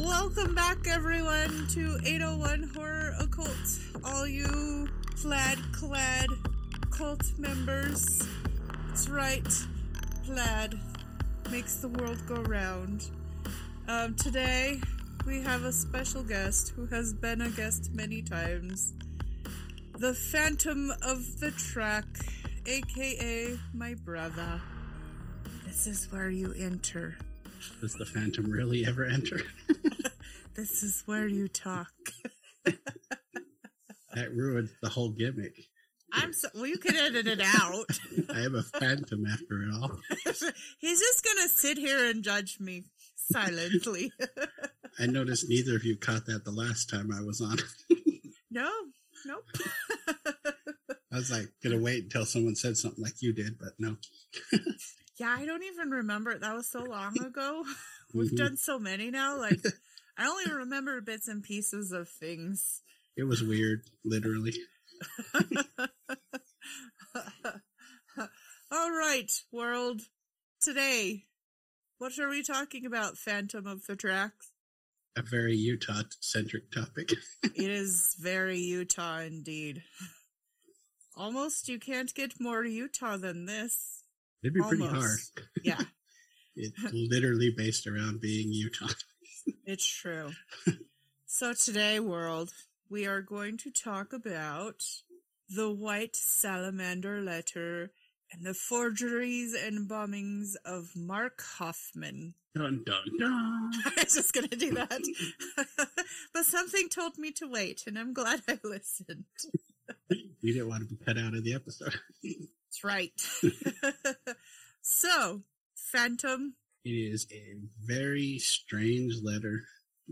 Welcome back, everyone, to 801 Horror Occult. All you plaid clad cult members. That's right, plaid makes the world go round. Um, today, we have a special guest who has been a guest many times. The Phantom of the Track, aka my brother. This is where you enter. Does the Phantom really ever enter? This is where you talk. that ruins the whole gimmick. I'm so well. You can edit it out. I am a Phantom after it all. He's just gonna sit here and judge me silently. I noticed neither of you caught that the last time I was on. no, nope. I was like, gonna wait until someone said something like you did, but no. Yeah, I don't even remember. That was so long ago. We've Mhm. done so many now. Like, I only remember bits and pieces of things. It was weird, literally. All right, world. Today, what are we talking about? Phantom of the Tracks. A very Utah centric topic. it is very Utah indeed. Almost you can't get more Utah than this. It'd be pretty hard. Yeah, It's literally based around being Utah. it's true. So today, world, we are going to talk about the White Salamander letter and the forgeries and bombings of Mark Hofmann. Dun dun dun. I was just going to do that. but something told me to wait, and I'm glad I listened. You didn't want to be cut out of the episode. That's right. so, Phantom. It is a very strange letter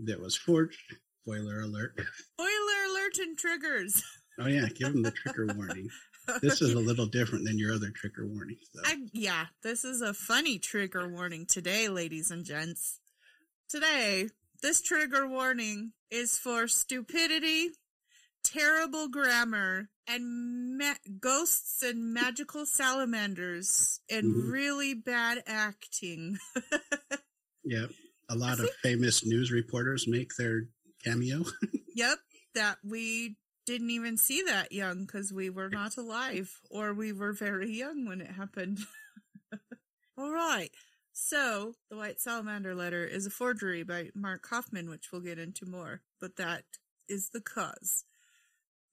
that was forged. Spoiler alert. Spoiler alert and triggers. Oh yeah, give them the trigger warning. This is a little different than your other trigger warnings, though. I, yeah, this is a funny trigger warning today, ladies and gents. Today, this trigger warning is for stupidity, terrible grammar, and ma- ghosts and magical salamanders, and Mhm. really bad acting. Yeah, a lot of famous news reporters make their cameo. Yep, that we didn't even see that young because we were not alive or we were very young when it happened. All right. So, the White Salamander letter is a forgery by Mark Hofmann, which we'll get into more, but that is the cause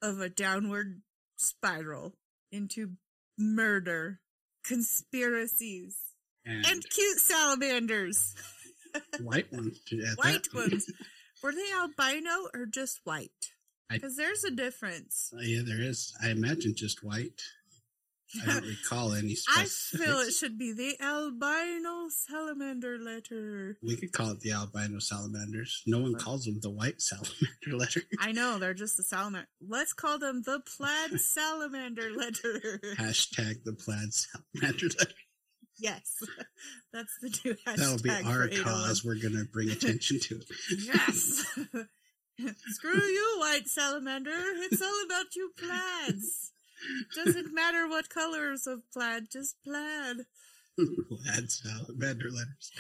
of a downward spiral into murder, conspiracies, And, and cute salamanders. white ones. white ones. Were they albino or just white? Because there's a difference. Uh, yeah, there is. I imagine just white. I don't recall any I feel it should be the albino salamander letter. We could call it the albino salamanders. No one calls them the white salamander letter. I know they're just the salamander. Let's call them the plaid salamander letter. Hashtag the plaid salamander letter. yes, that's the new hashtag. That'll be our oh cause. We're going to bring attention to it. Yes. Screw you, white salamander. It's all about you plaids. Doesn't matter what colors of plaid, just plaid. plaid salamander letters.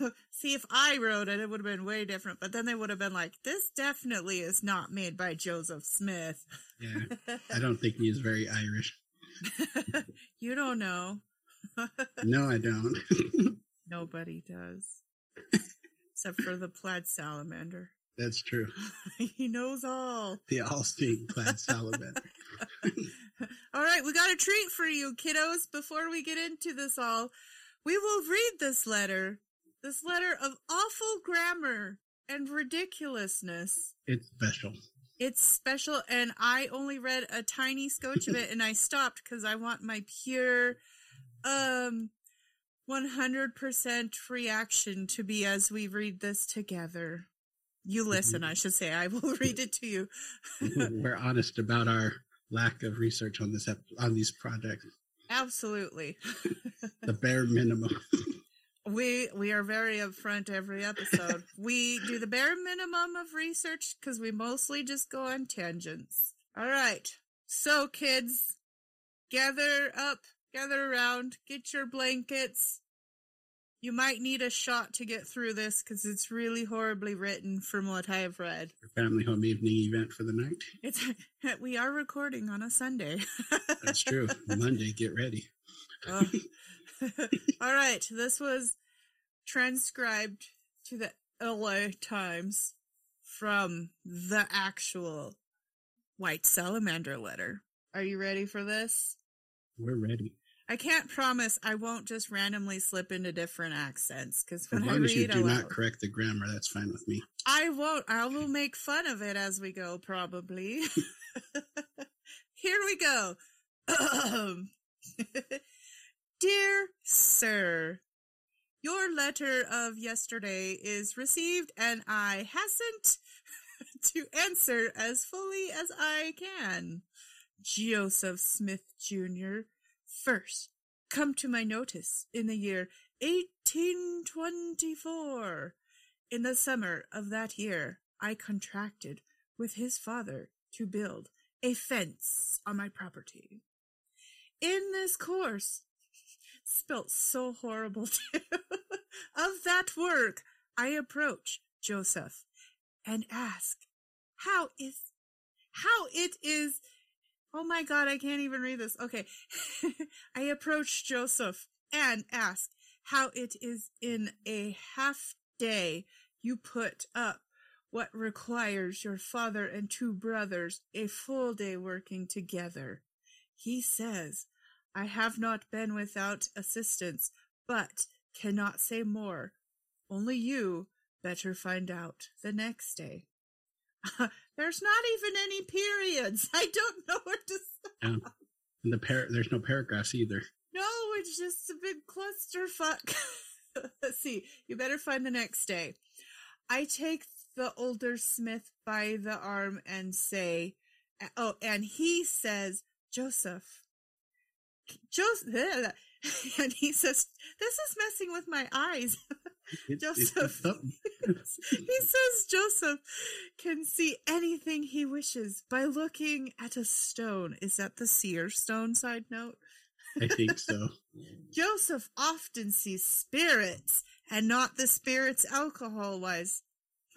See, if I wrote it, it would have been way different. But then they would have been like, "This definitely is not made by Joseph Smith." Yeah, I don't think he is very Irish. you don't know. No, I don't. Nobody does, except for the plaid salamander. That's true. he knows all. The all-seeing plaid salamander. All right, we got a treat for you, kiddos. Before we get into this all, we will read this letter. This letter of awful grammar and ridiculousness. It's special. It's special, and I only read a tiny scotch of it, and I stopped because I want my pure, um, 100% reaction to be as we read this together. You listen, I should say. I will read it to you. We're honest about our lack of research on this ep- on these projects. Absolutely. The bare minimum. We we are very upfront every episode. we do the bare minimum of research because we mostly just go on tangents. All right. So kids, gather up, gather around, get your blankets, You might need a shot to get through this because it's really horribly written from what I have read. Family home evening event for the night. It's we are recording on a Sunday. That's true. Monday, get ready. Oh. All right, this was transcribed to the LA Times from the actual White Salamander letter. Are you ready for this? We're ready. I can't promise I won't just randomly slip into different accents because when as I read as you do aloud, not correct the grammar, that's fine with me. I won't. I will make fun of it as we go, probably. Here we go. Dear Sir, your letter of yesterday is received and I hasn't to answer as fully as I can. Joseph Smith Jr. First, come to my notice in the year 1824. In the summer of that year, I contracted with his father to build a fence on my property. In this course, spelt so horrible too, of that work, I approach Joseph and ask how is, how it is Oh my god, I can't even read this. Okay. I approach Joseph and ask how it is in a half day you put up what requires your father and two brothers a full day working together. He says, I have not been without assistance, but cannot say more. Only you better find out the next day. There's not even any periods. I don't know where to stop. Yeah. And the par- there's no paragraphs either. No, it's just a big clusterfuck. Let's see. You better find the next day. I take the older Smith by the arm and say, "Oh," and he says, "Joseph, Joseph," and he says, "This is messing with my eyes." It- Joseph. he says Joseph can see anything he wishes by looking at a stone. Is that the seer stone side note? I think so. Joseph often sees spirits and not the spirits alcohol wise.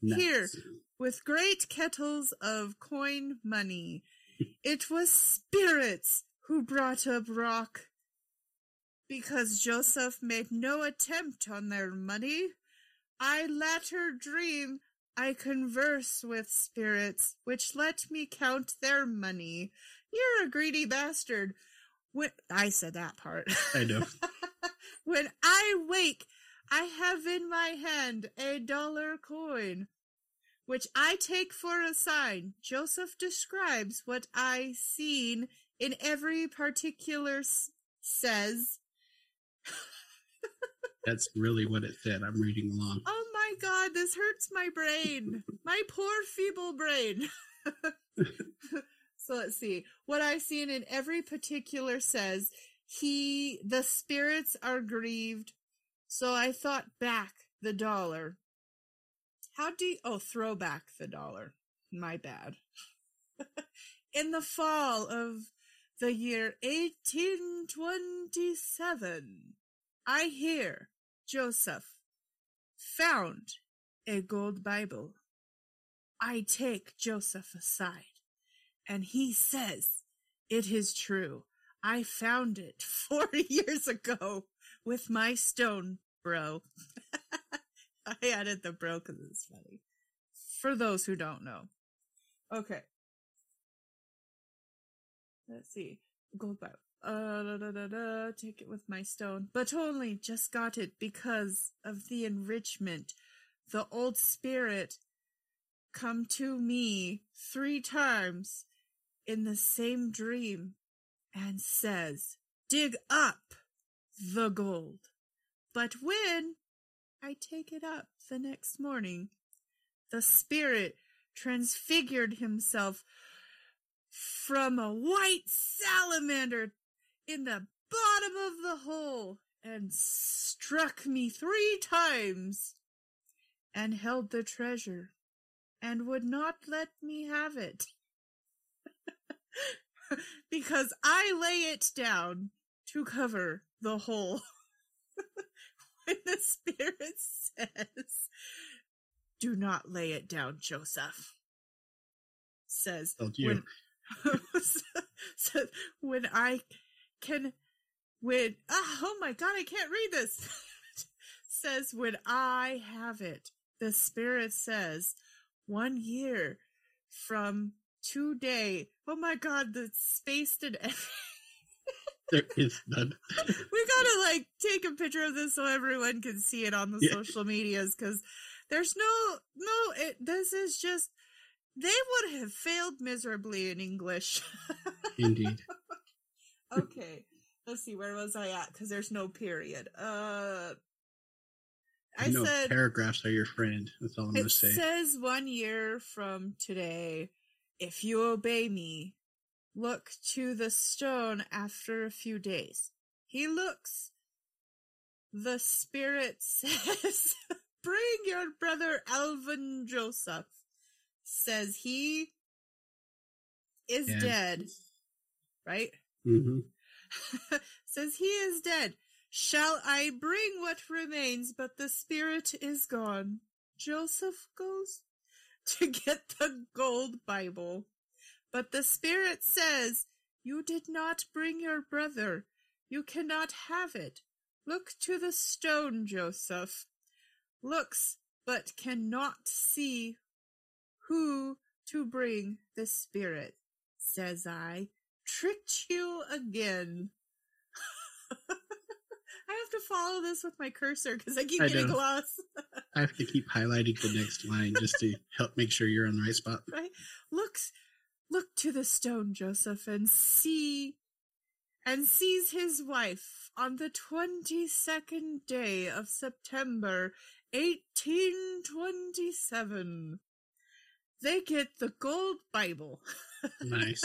Here, Nice. with great kettles of coin money. It was spirits who brought up rock. Because Joseph made no attempt on their money, I latter dream I converse with spirits, which let me count their money. You're a greedy bastard. When I said that part. I know. when I wake, I have in my hand a dollar coin, which I take for a sign. Joseph describes what I seen in every particular says. That's really what it said. I'm reading along. Oh my god, this hurts my brain. my poor feeble brain. so let's see. What I've seen in every particular says he the spirits are grieved. So I thought back the dollar. How do you oh throw back the dollar. My bad. in the fall of the year 1827, I hear Joseph found a gold Bible. I take Joseph aside, and he says, It is true. I found it four years ago with my stone, bro. I added the bro because it's funny. For those who don't know. Okay. Let's see. Gold Bible. Uh, da, da, da, da, take it with my stone, but only just got it because of the enrichment. The old spirit come to me three times in the same dream and says, dig up the gold. But when I take it up the next morning, the spirit transfigured himself from a white salamander in the bottom of the hole and struck me three times and held the treasure and would not let me have it because I lay it down to cover the hole. when the spirit says, Do not lay it down, Joseph. Says, Told you. when, says, when I can, when, ah, oh my god, I can't read this. says, when I have it, the spirit says, one year from today. Oh my god, the spaced and everything. There is none. we gotta like take a picture of this so everyone can see it on the Yeah. social medias because there's no no it this is just they would have failed miserably in english Indeed. Okay let's see where was i at because there's no period uh i no said paragraphs are your friend. That's all I'm gonna say. says one year from today if you obey me look to the stone after a few days he looks the spirit says bring your brother alvin joseph says he is Yeah. dead right hmm says he is dead. Shall I bring what remains, but the spirit is gone? Joseph goes to get the gold Bible. But the spirit says, You did not bring your brother. You cannot have it. Look to the stone, Joseph. Looks, but cannot see who to bring the spirit. Says I, tricked you again. I have to follow this with my cursor because I keep I getting know. lost. I have to keep highlighting the next line just to help make sure you're on the right spot. right? Looks, look to the stone, Joseph, and see, and sees his wife on the twenty-second day of September, eighteen twenty-seven. They get the gold Bible. Nice.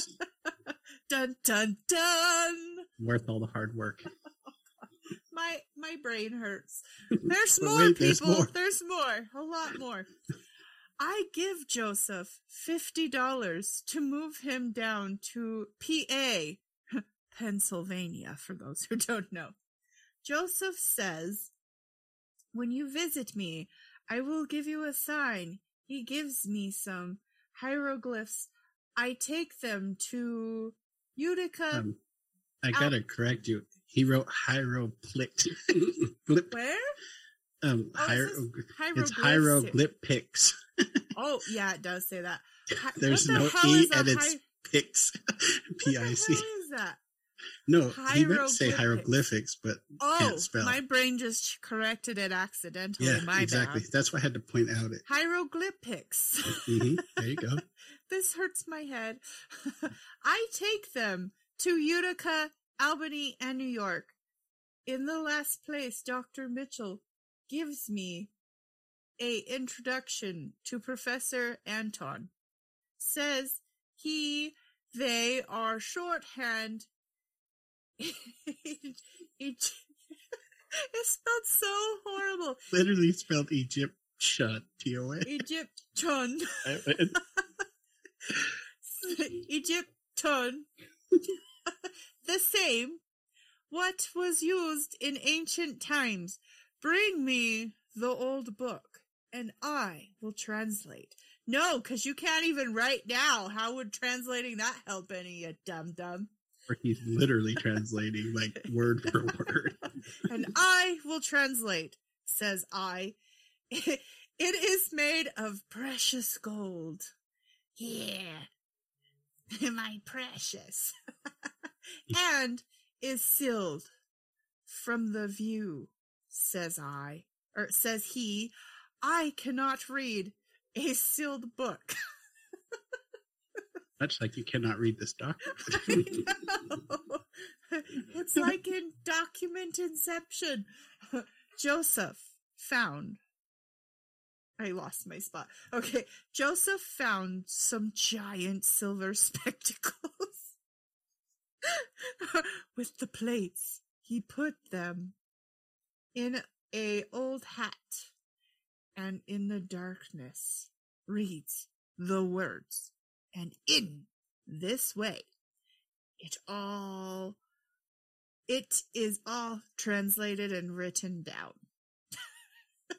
Dun dun dun. Worth all the hard work. My my brain hurts. There's more wait, there's people. more. There's more. A lot more. I give Joseph fifty dollars to move him down to PA, Pennsylvania, for those who don't know. Joseph says, When you visit me, I will give you a sign. He gives me some hieroglyphs. I take them to Utica. Um, I gotta correct you. He wrote hieroglyph. Glip, where? um, Oh, hier- it's hieroglyphics. Oh, yeah, it does say that. Hi- There's the no E and it's hi- Pics. P What the hell is that? No, he meant to say Hieroglyphics. but Oh, Can't spell. my brain just corrected it accidentally. yeah, my exactly. bad. That's why I had to point out it. Hieroglyphics. hmm There you go. this hurts my head. I take them to Utica, Albany, and New York. In the last place, Dr. Mitchell gives me a introduction to Professor Anton. Says he, they are shorthand. it, it, spelled so horrible. Literally spelled Egypt shut. T O N. Egypton. Egypton. the same. What was used in ancient times. Bring me the old book, and I will translate. No, because you can't even write now. How would translating that help any, you dum dum? Where he's literally translating like word for word. and I will translate, says I. It is made of precious gold. Yeah. Am I precious. and is sealed from the view, says I, or says he. I cannot read a sealed book. Much like you cannot read this document. It's like in document inception. Joseph found. I lost my spot. Okay, Joseph found some giant silver spectacles. With the plates, he put them in a old hat and in the darkness reads the words and in this way it all it is all translated and written down.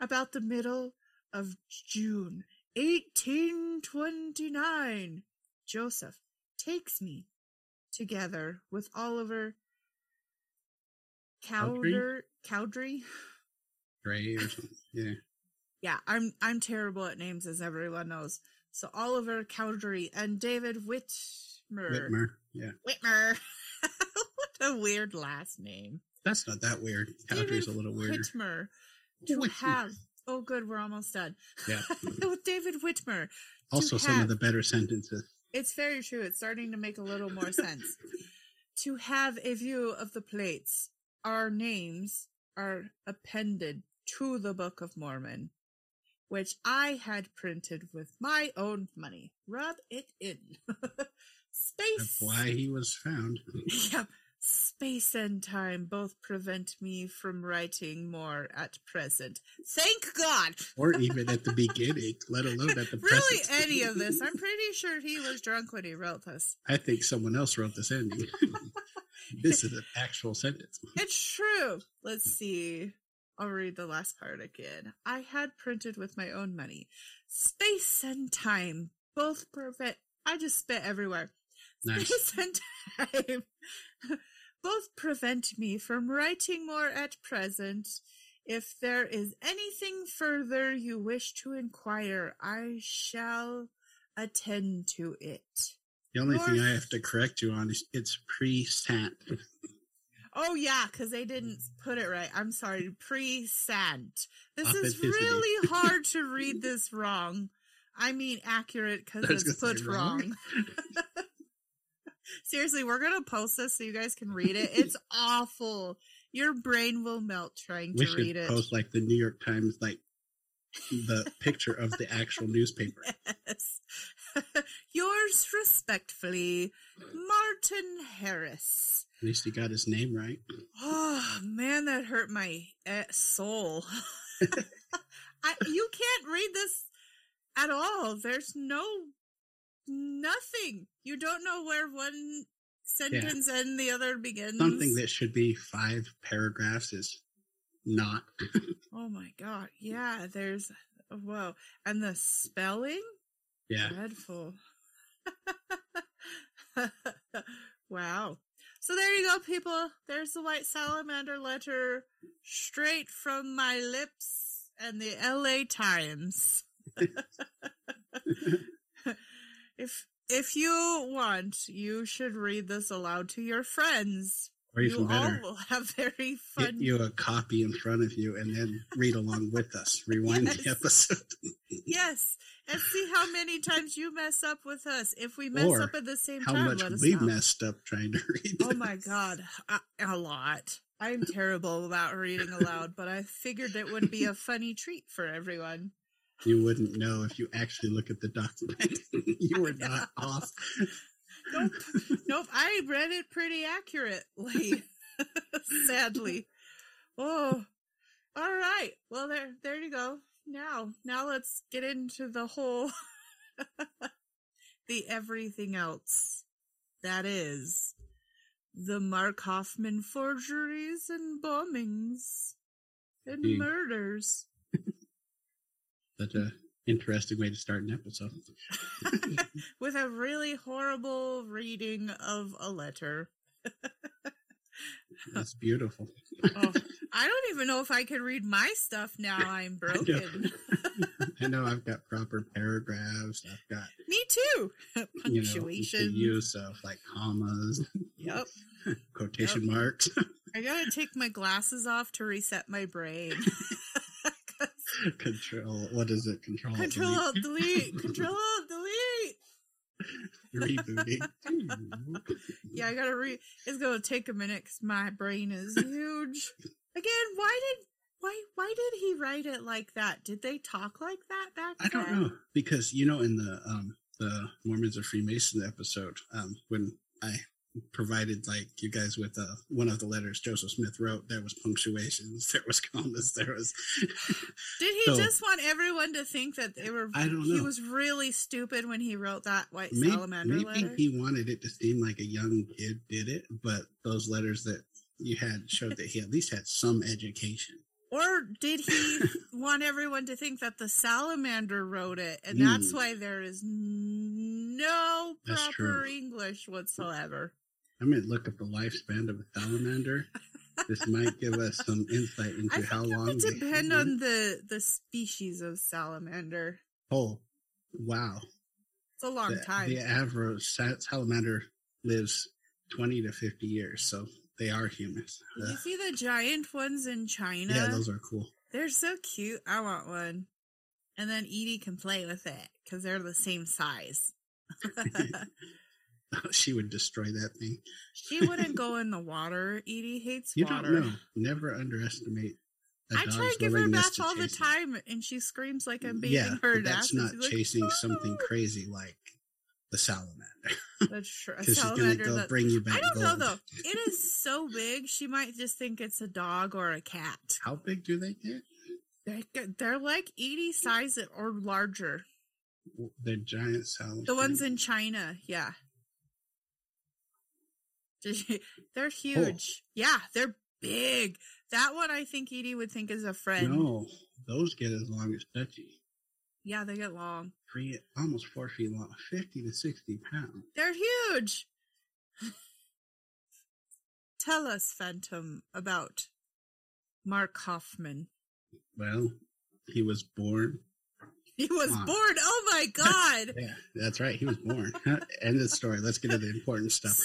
About the middle of June 1829, Joseph takes me together with Oliver Cowder Cowdery. Gray or something. Yeah. Yeah, I'm I'm terrible at names as everyone knows. So Oliver Cowdery and David Whitmer. Whitmer. Yeah. Whitmer. what a weird last name. That's not that weird. Cowdery's a little weird. Whitmer. To Whitmer. have oh good, we're almost done. Yeah. With David Whitmer. Also, some have- of the better sentences. It's very true. It's starting to make a little more sense. to have a view of the plates, our names are appended to the Book of Mormon, which I had printed with my own money. Rub it in. Space. That's why he was found. Yep. Space and time both prevent me from writing more at present. Thank God. Or even at the beginning, let alone at the Really, present. any of this. I'm pretty sure he was drunk when he wrote this. I think someone else wrote this ending. this is an actual sentence. It's true. Let's see. I'll read the last part again. I had printed with my own money. Space and time both prevent. I just spit everywhere. Nice. Space and time both prevent me from writing more at present. If there is anything further you wish to inquire, I shall attend to it. The only thing I have to correct you on is it's pre-sant. Oh yeah, because they didn't put it right. I'm sorry, pre-sant. This is really hard to read this wrong. I mean accurate because it's put wrong. wrong. Seriously, we're gonna post this so you guys can read it. It's awful. Your brain will melt trying We to read should it. post like the New York Times, like the picture of the actual newspaper. Yes. Yours respectfully, Martin Harris. At least he got his name right. Oh man, that hurt my eh, soul. I, you can't read this at all. There's no nothing. You don't know where one sentence and the other begins. Something that should be five paragraphs is not. Oh my god! Yeah, there's whoa, and the spelling Yeah. dreadful. wow. So there you go, people. There's the White Salamander letter straight from my lips and the LA Times. if if you want, you should read this aloud to your friends. Or even you better, all will have very fun. get you a copy in front of you and then read along with us. Rewind Yes. the episode. Yes, and see how many times you mess up with us. If we mess Or up at the same How time, much let us we know. messed up trying to read. Oh my god, a, a lot. I'm terrible about reading aloud, but I figured it would be a funny treat for everyone. You wouldn't know if you actually look at the document. you were not off. Nope, nope. I read it pretty accurately. Sadly. Oh, all right. Well, there, there you go. Now, now let's get into the whole, the everything else. That is the Mark Hofmann forgeries and bombings and Hmm. murders. Such a interesting way to start an episode. with a really horrible reading of a letter. That's beautiful. Oh, I don't even know if I can read my stuff now. I'm I know. broken. I know I've got proper paragraphs. I've got Me too. you know the Punctuation. use of like commas, yep. quotation marks, I gotta take my glasses off to reset my brain. control. What is it? Control. Control Delete. Control Delete. delete, rebooting. Yeah, I gotta re. It's gonna take a minute because my brain is huge. Again, why did why why did he write it like that? Did they talk like that back I don't then? know because you know in the um the Mormons or Freemason episode um when I provided like you guys with uh, one of the letters Joseph Smith wrote. There was punctuations, there was commas, there was. Did he So- just want everyone to think that they were? I don't know. He was really stupid when he wrote that white maybe, salamander maybe letter. he wanted it to seem like a young kid did it, but those letters that you had showed that he at least had some education. Or did he want everyone to think that the salamander wrote it, and that's Mm. why there is no proper. English whatsoever? I'm gonna look up the lifespan of a salamander. this might give us some insight into I how it long. would they depend on the the species of salamander. Oh, wow! It's a long the, time. The average sa- salamander lives 20 to 50 years, so they are humans. Uh, you see the giant ones in China? yeah, those are cool. They're so cute. I want one. And then Edie can play with it because they're the same size. she would destroy that thing. she wouldn't go in the water. Edie hates You water. don't know. Never underestimate. I try to give her a bath all the time, and she screams like I'm bathing Yeah, her that's not She's like, chasing something crazy like the salamander. That's true. Because she's gonna salamander go that bring you back I don't gold. know though. It is so big. She might just think it's a dog or a cat. How big do they get? They're, they're like Edie size or larger. They're giant salamanders. The ones in China, yeah. They're oh. huge. Yeah, they're big. That one I think Edie would think is a friend. No, those get as long as Dutchie. Yeah, they get long. Three, almost four feet long, 50 to 60 pounds. They're huge. Tell us, Phantom, about Mark Hofmann. Well, he was born. He was born. Oh my God. Yeah, that's right. He was born. End of the story. Let's get to the important stuff.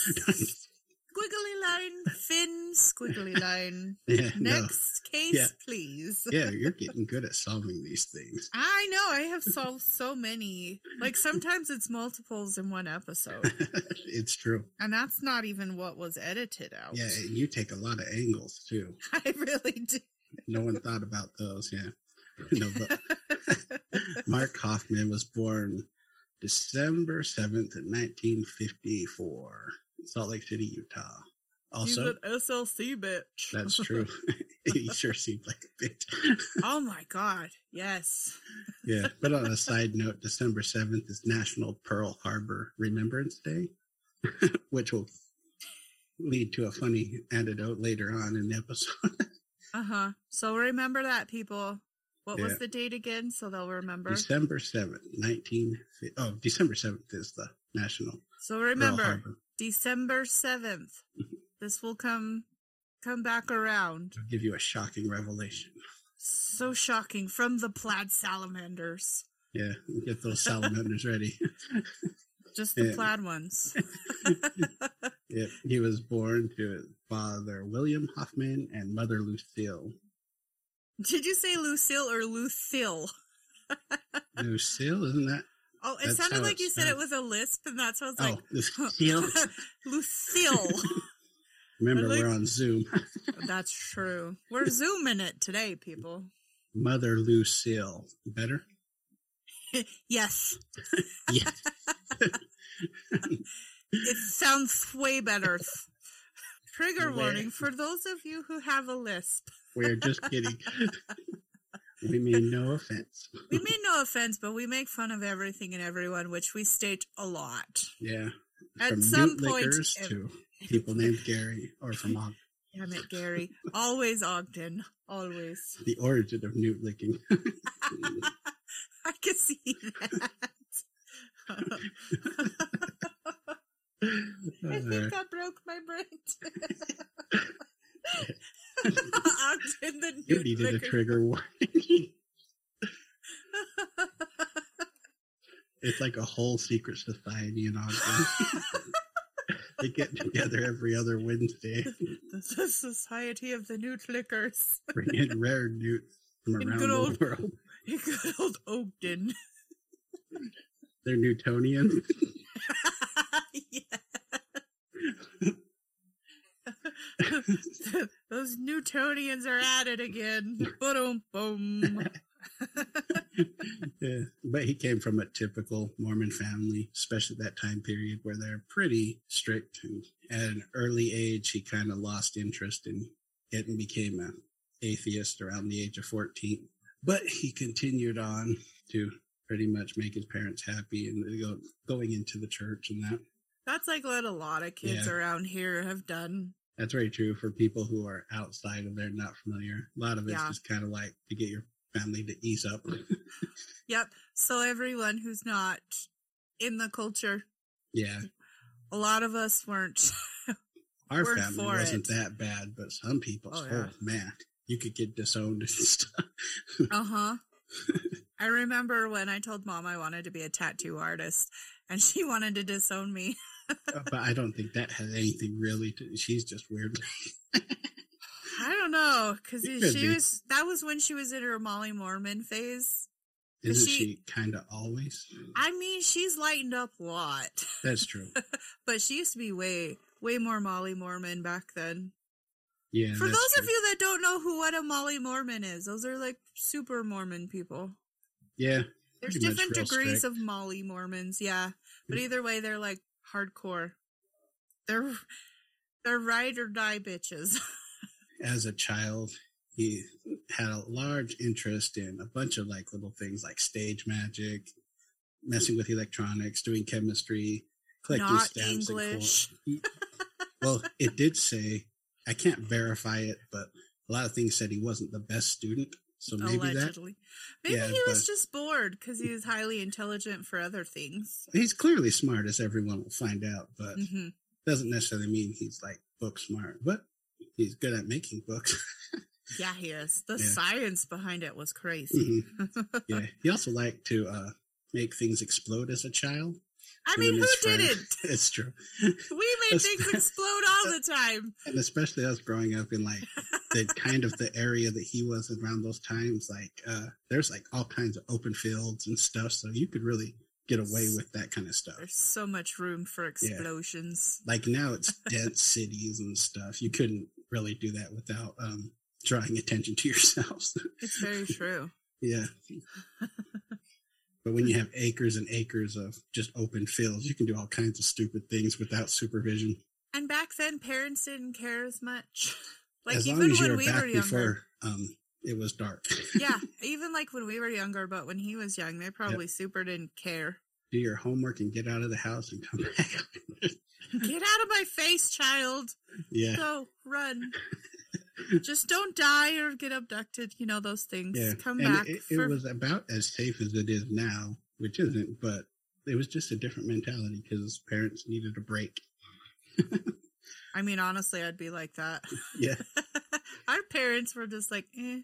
Squiggly line, fin, squiggly line. yeah, no. Next case, Yeah. please. Yeah, you're getting good at solving these things. I know. I have solved so many. Like sometimes it's multiples in one episode, it's true. and that's not even what was edited out. Yeah, you take a lot of angles too. I really do. No one thought about those. Yeah. No, but Mark Hofmann was born December 7th, 1954, Salt Lake City, Utah. Also, He's an SLC bitch. that's true. he sure seemed like a bitch. oh my god. Yes. yeah. But on a side note, December 7th is National Pearl Harbor Remembrance Day, which will lead to a funny anecdote later on in the episode. Uh huh. So remember that, people. What Yeah. was the date again? So they'll remember. December 7th, 19. Oh, December 7th is the National So remember. December seventh. This will come come back around. I'll give you a shocking revelation. So shocking from the plaid salamanders. Yeah, get those salamanders ready. Just the Yeah. plaid ones. Yeah, he was born to father William Hofmann and mother Lucille. Did you say Lucille or Lucille? Lucille, isn't that? Oh, it sounded like you said it with a lisp, and that's what I was Oh, like. Lucille. Lucille. Remember, like- we're on Zoom. That's true. We're zooming it today, people. Mother Lucille. Better? Yes, yes. it sounds way better. Trigger warning for those of you who have a lisp. We're just kidding. we mean no offense. We mean no offense, but we make fun of everything and everyone, which we state a lot. Yeah. At from some point, Lickers ev- to people named Gary or from Og- Damn it, Gary. Always Ogden. Always. the origin of newt licking. I can see that. I think uh. I broke my brain. Ogden the you needed a trigger warning. it's like a whole secret society in Ogden. they get together every other Wednesday, The, the Society of the Newt Lickers. bring in rare newts from around the old- world. In good old Ogden. They're Newtonians. Those Newtonians are at it again. Boom, boom. Yeah, but he came from a typical Mormon family, especially that time period where they're pretty strict. And at an early age, he kind of lost interest in it and became an atheist around the age of 14. But he continued on to pretty much make his parents happy and go, going into the church and that. That's like what a lot of kids Yeah. around here have done. That's very true for people who are outside of there, not familiar. A lot of it's Yeah. just kind of like to get your family to ease up. Yep. So everyone who's not in the culture, yeah, a lot of us weren't. our Word family wasn't it. that bad, but some people, Oh, oh, man, you could get disowned and stuff. Uh huh. I remember when I told mom I wanted to be a tattoo artist, and she wanted to disown me. but I don't think that has anything really to. She's just weird. I don't know because she be. was. That was when she was in her Molly Mormon phase. Isn't she- she, kind of always? I mean, she's lightened up a lot, That's true. but she used to be way, way more Molly Mormon back then. Yeah. For those true. of you that don't know who what a Molly Mormon is, those are like super Mormon people. yeah, There's different degrees strict. of Molly Mormons, yeah. But Mm. either way, they're like hardcore. They're they're ride or die bitches. as a child, he had a large interest in a bunch of like little things like stage magic, messing with electronics, doing chemistry, collecting Not stamps. and coins. English. well, it did say I can't verify it, but a lot of things said he wasn't the best student. So maybe that allegedly. Maybe Yeah, he was just bored because he was highly intelligent for other things. he's clearly smart, as everyone will find out, but hmm doesn't necessarily mean he's like book smart. But he's good at making books. Yeah, he is. The Yeah. science behind it was crazy. Mhm. yeah, he also liked to uh, make things explode as a child. I mean, who friend. didn't? it's true. We made things explode all the time. and especially us growing up in like the kind of the area that he was around those times like uh there's like all kinds of open fields and stuff so you could really get away with that kind of stuff There's so much room for explosions. like now it's dense cities and stuff you couldn't really do that without um drawing attention to yourselves It's very true. yeah but when you have acres and acres of just open fields you can do all kinds of stupid things without supervision And back then, parents didn't care as much. Like as even when we were younger. before um it was dark yeah, even like when we were younger, but when he was young, they probably super didn't care. do your homework and get out of the house and come back. Get out of my face, child. yeah, Go, run. Just don't die or get abducted. You know those things. yeah. Come and back. it, for- it was about as safe as it is now, which isn't, but it was just a different mentality because parents needed a break. I mean, honestly, I'd be like that. Yeah. Our parents were just like, eh.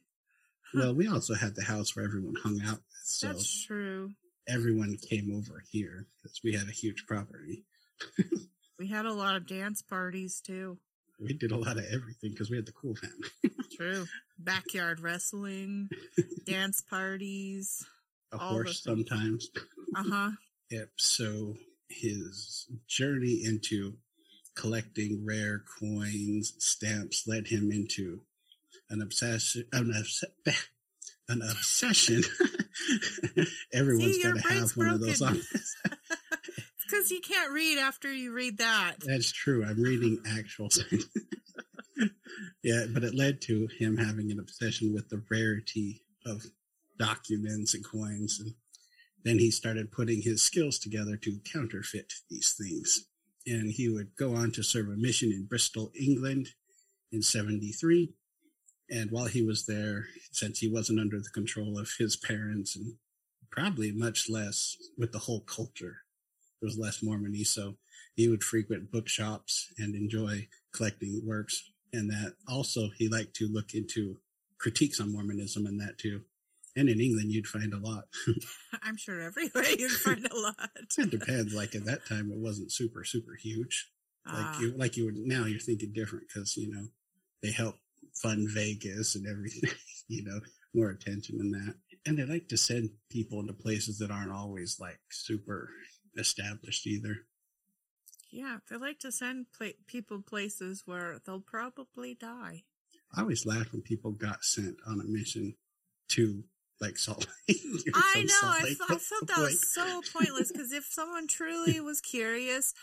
well, we also had the house where everyone hung out, so That's true. everyone came over here because we had a huge property. We had a lot of dance parties too. We did a lot of everything because we had the cool family. True. Backyard wrestling, dance parties. A horse sometimes. Uh huh. Yep. So his journey into collecting rare coins, stamps, led him into an obsession. An, obs- an obsession. Everyone's got to have one of those Because you can't read after you read that. That's true. I'm reading actual. yeah, but it led to him having an obsession with the rarity of documents and coins, and then he started putting his skills together to counterfeit these things. And he would go on to serve a mission in Bristol, England, in '73. And while he was there, since he wasn't under the control of his parents, and probably much less with the whole culture, there was less Mormony, so he would frequent bookshops and enjoy collecting works. And that also he liked to look into critiques on Mormonism and that too. And in England, you'd find a lot. I'm sure everywhere you'd find a lot. it depends. Like at that time, it wasn't super, super huge. Like Ah, you, like you would now, you're thinking different because you know they help fund Vegas and everything. you know, more attention than that. And they like to send people into places that aren't always like super established either. yeah, they like to send pla- people places where they'll probably die. I always laugh when people got sent on a mission to like Salt Lake. I know. Salt I, Lake, I felt that was so pointless because if someone truly was curious,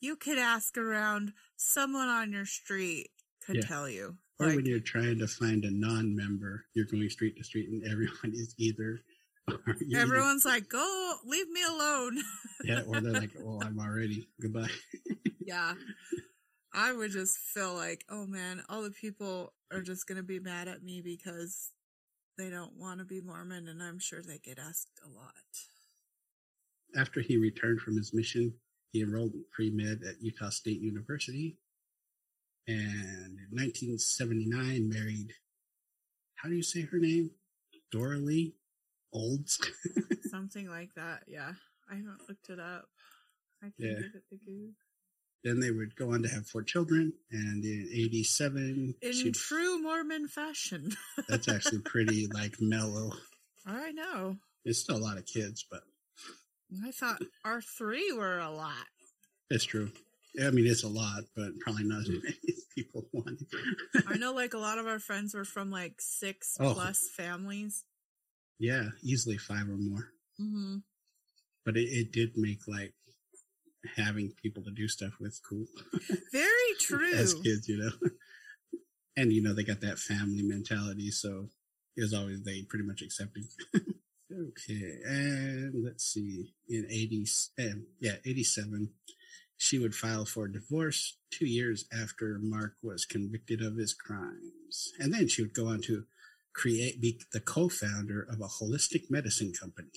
you could ask around. Someone on your street could Yeah. tell you. Or Like, when you're trying to find a non-member, you're going street to street, and everyone is either. you're either- everyone's like, "Go, leave me alone." yeah, or they're like, "Well, I'm already goodbye." yeah. I would just feel like, oh man, all the people are just gonna be mad at me because they don't want to be Mormon, and I'm sure they get asked a lot. After he returned from his mission, he enrolled in pre-med at Utah State University, and in 1979 married. How do you say her name? Dora Lee Olds. Something like that. Yeah, I haven't looked it up. I can Yeah. give it the goo. then they would go on to have four children, and in '87, In she'd- true Mormon fashion. that's actually pretty like mellow. I know. It's still a lot of kids, but I thought our three were a lot. it's true. I mean, it's a lot, but probably not as many as people want. I know, like a lot of our friends were from like six Oh. plus families. yeah, easily five or more. Mm-hmm. But it, it did make like having people to do stuff with cool Very true. as kids, you know. and you know they got that family mentality, so it was always they pretty much accepting. okay, and let's see, in eighty, um, yeah, eighty-seven, she would file for divorce two years after Mark was convicted of his crimes, and then she would go on to create, be the co-founder of a holistic medicine company.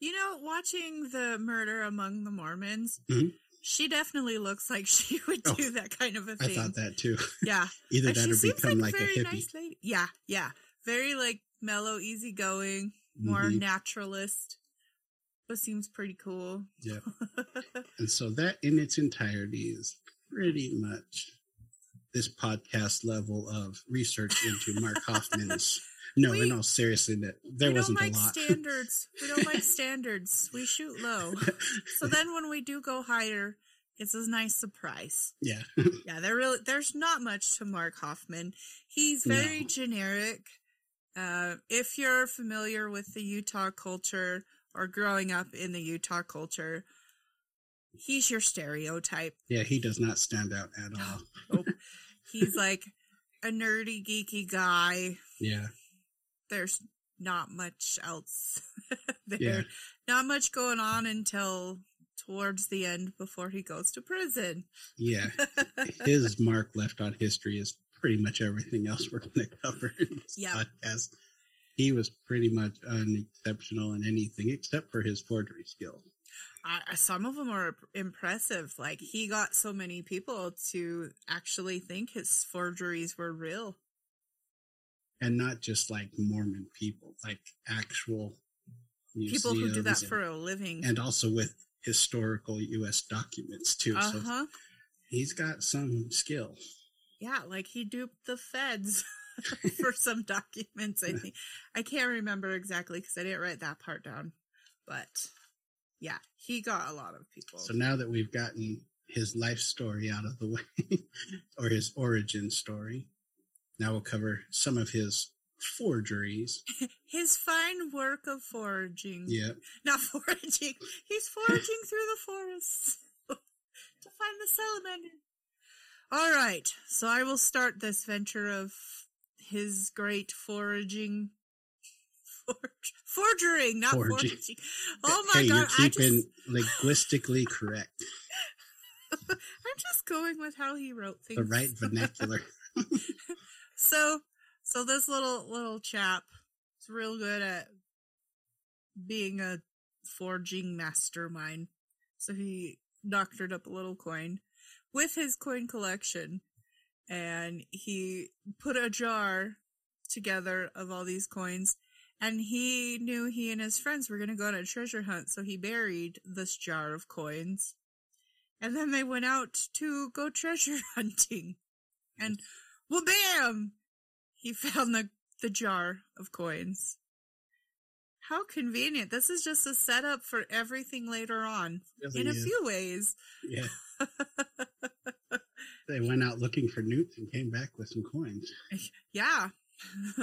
You know, watching the murder among the Mormons, Mhm. she definitely looks like she would Oh, do that kind of a thing. I thought that too. Yeah. Either And that or become like, like, a very hippie. nice lady. Yeah, yeah. Very like mellow, easygoing, more Mhm. naturalist. But seems pretty cool. Yeah. And so that in its entirety is pretty much this podcast level of research into Mark Hofmann's. No, We- in all seriously, that there we wasn't don't like a lot. standards. We don't like standards. We shoot low. So then when we do go higher, it's a nice surprise. yeah, Yeah, there really there's not much to Mark Hofmann. He's very No. generic. Uh, if you're familiar with the Utah culture or growing up in the Utah culture, he's your stereotype. yeah, he does not stand out at all. He's like a nerdy, geeky guy. Yeah, There's not much else there. Yeah. Not much going on until towards the end before he goes to prison. yeah. His mark left on history is pretty much everything else we're going to cover in this Yeah. podcast. He was pretty much unexceptional in anything except for his forgery skill. I, some of them are impressive. Like he got so many people to actually think his forgeries were real. and not just like Mormon people, like actual People who do that museums for a living. and, and also with historical U.S. documents too. Uh So he's got some skill. Yeah, like he duped the feds for some documents. I think I can't remember exactly because I didn't write that part down. But yeah, he got a lot of people. So now that we've gotten his life story out of the way, or his origin story, now we'll cover some of his forgeries. His fine work of foraging. Yeah, Not foraging. He's foraging through the forests to find the salamander. All right. So I will start this venture of his great foraging. Forge, forgering, not Forging. foraging. Oh my hey, god! you're I just, keeping linguistically correct, I'm just going with how he wrote things. the right vernacular. So, so this little little chap is real good at being a forging mastermind. So he doctored up a little coin with his coin collection, and he put a jar together of all these coins. And he knew he and his friends were going to go on a treasure hunt, so he buried this jar of coins. And then they went out to go treasure hunting. And well, bam! He found the, the jar of coins. How convenient. This is just a setup for everything later on, Really in a is. few ways. Yeah. They went out looking for newts and came back with some coins. Yeah.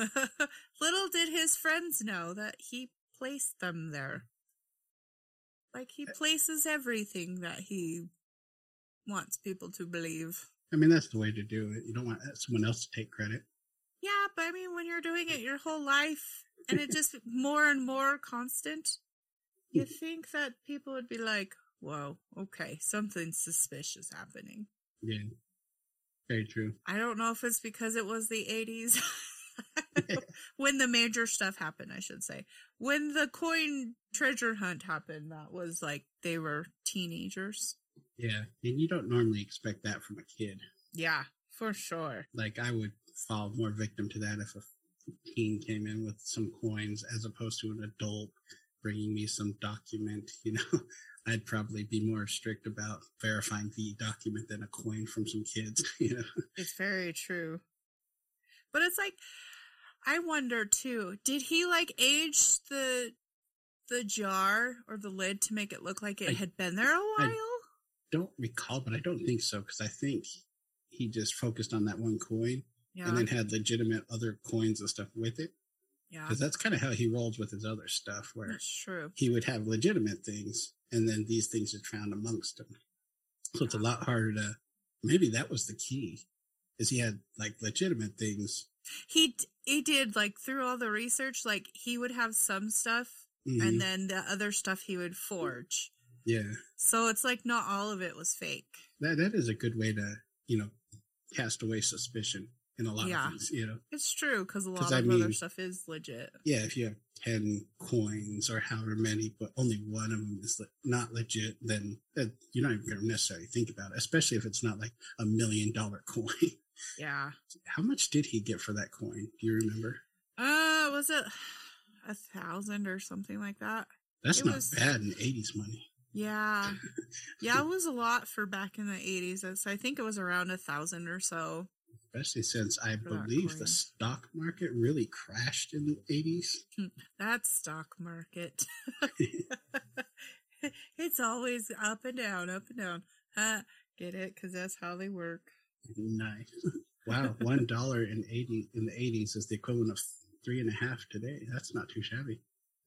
Little did his friends know that he placed them there. Like he uh, places everything that he wants people to believe. I mean, that's the way to do it. You don't want uh, someone else to take credit. Yeah, but I mean, when you're doing it your whole life and it just more and more constant, you mm-hmm. think that people would be like, whoa, okay, something suspicious happening. Yeah. Very true. I don't know if it's because it was the 80s. when the major stuff happened, I should say. When the coin treasure hunt happened, that was like they were teenagers. Yeah. And you don't normally expect that from a kid. Yeah, for sure. Like, I would fall more victim to that if a teen came in with some coins as opposed to an adult bringing me some document, you know. I'd probably be more strict about verifying the document than a coin from some kids, you know. It's very true. But it's like I wonder too, did he like age the the jar or the lid to make it look like it I- had been there a while? I- Don't recall, but I don't think so because I think he just focused on that one coin yeah. and then had legitimate other coins and stuff with it. Yeah. Because that's kind of how he rolls with his other stuff, where That's true. he would have legitimate things and then these things are found amongst them. So it's a lot harder to. Maybe that was the key, is he had like legitimate things. He d- he did like through all the research like he would have some stuff Mhm. and then the other stuff he would forge. yeah, So it's like not all of it was fake. that that is a good way to you know cast away suspicion in a lot Yeah. of things. You know, It's true because a lot I of other mean- stuff is legit. yeah, if you have ten coins or however many, but only one of them is le- not legit, then that, you're not even going to necessarily think about it. Especially if it's not like a million dollar coin. Yeah. How much did he get for that coin? Do you remember? Uh, was it a thousand or something like that? That's It not was- bad in '80s money. Yeah. Yeah, it was a lot for back in the 80s. It's- I think it was around a thousand or so. Especially since I believe the stock market really crashed in the 80s. That stock market. it's always up and down, up and down. Huh? Get it? Because that's how they work. nice. Wow, one dollar in eighty in the 80s is the equivalent of three and a half today. That's not too shabby.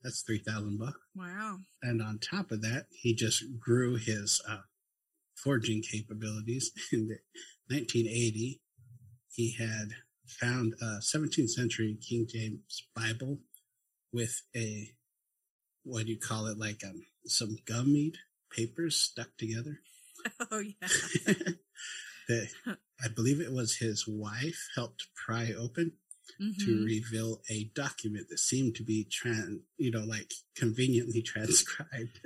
That's three thousand bucks. Wow. And on top of that, he just grew his uh, forging capabilities. In the 1980, he had found a 17th century King James Bible with a what do you call it? Like um, some gummied papers stuck together. Oh, yeah. that I believe it was his wife helped pry open to Mhm. reveal a document that seemed to be tran, you know, like conveniently transcribed.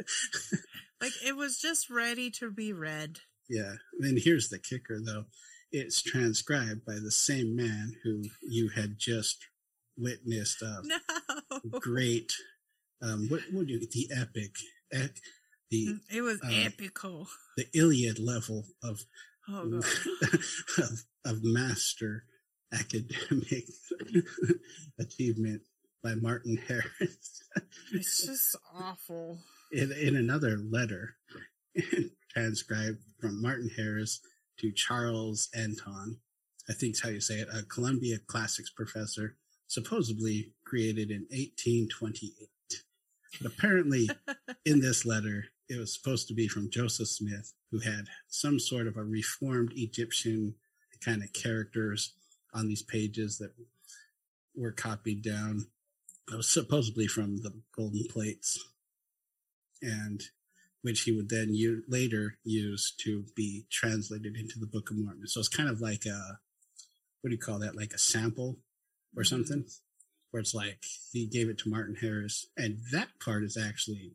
Like it was just ready to be read. yeah. And here's the kicker, though: it's transcribed by the same man who you had just witnessed a No. great, um, what would you the epic, ec, the It was Um, epical. the Iliad level of Oh, of, of master academic achievement by Martin Harris It's just awful. in, in another letter transcribed from Martin Harris to Charles Anton. I think is how you say it, a Columbia Classics professor, supposedly created in 1828. But apparently, in this letter, it was supposed to be from Joseph Smith, who had some sort of a reformed Egyptian kind of characters on these pages that were copied down. It was supposedly from the golden plates, and which he would then u- later use to be translated into the Book of Mormon. So it's kind of like a what do you call that? Like a sample or mm-hmm. something, where it's like he gave it to Martin Harris, and that part is actually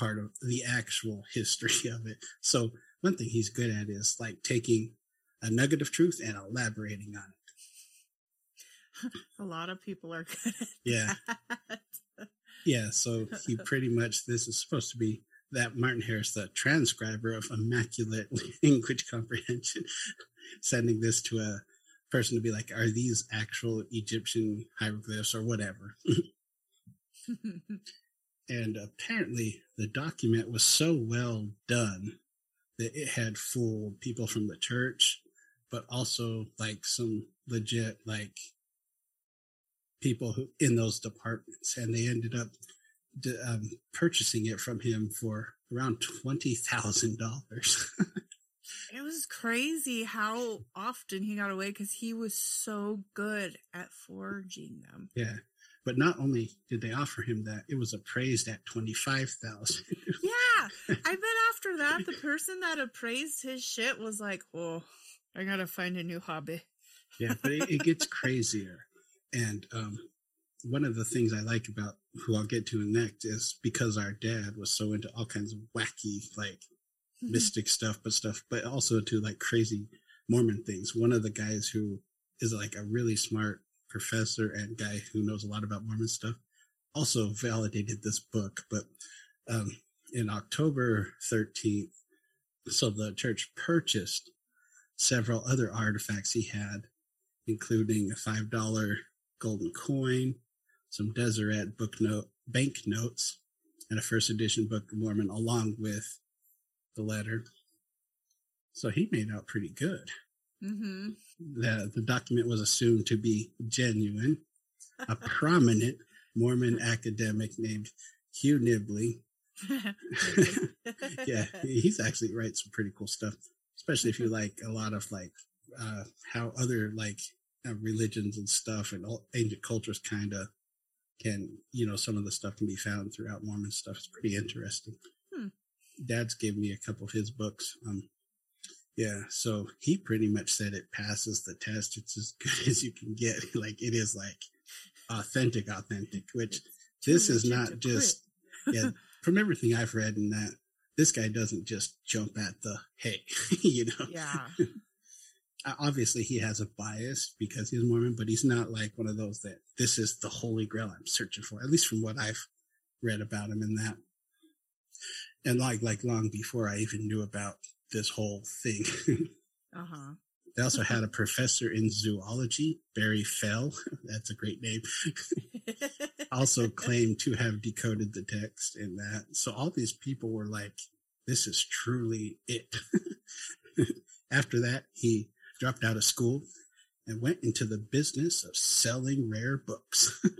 part of the actual history of it. So one thing he's good at is like taking a nugget of truth and elaborating on it. A lot of people are good at Yeah. that. Yeah, so he pretty much this is supposed to be that Martin Harris, the transcriber of immaculate language comprehension, sending this to a person to be like, are these actual Egyptian hieroglyphs or whatever? And apparently the document was so well done that it had fooled people from the church, but also like some legit like people who in those departments, and they ended up um, purchasing it from him for around twenty thousand dollars. it was crazy how often he got away because he was so good at forging them. Yeah, but not only did they offer him that, it was appraised at twenty five thousand. yeah, I bet after that, the person that appraised his shit was like, "Oh, I gotta find a new hobby." yeah, but it, it gets crazier, and um, one of the things I like about who I'll get to in next is because our dad was so into all kinds of wacky, like mm-hmm. mystic stuff, but stuff, but also to like crazy Mormon things. One of the guys who is like a really smart professor and guy who knows a lot about Mormon stuff also validated this book. But um, in October 13th, so the church purchased several other artifacts he had, including a $5 golden coin, some Deseret book note, bank notes, and a first edition Book of Mormon along with the letter. So he made out pretty good. Mm-hmm. The, the document was assumed to be genuine. A prominent Mormon academic named Hugh Nibley. yeah, he's actually writes some pretty cool stuff, especially if you like a lot of like uh, how other like uh, religions and stuff and all ancient cultures kind of can, you know, some of the stuff can be found throughout Mormon stuff. It's pretty interesting. Hmm. Dad's gave me a couple of his books. Um, yeah, so he pretty much said it passes the test. It's as good as you can get. like it is like authentic, authentic, which this is not just, yeah, from everything I've read in that, this guy doesn't just jump at the, hey, you know? Yeah. Obviously he has a bias because he's Mormon, but he's not like one of those that this is the holy grail I'm searching for, at least from what I've read about him in that. And like, like long before I even knew about this whole thing. uh-huh. They also had a professor in zoology, Barry Fell. That's a great name. also claimed to have decoded the text in that. So all these people were like, this is truly it. After that, he dropped out of school and went into the business of selling rare books.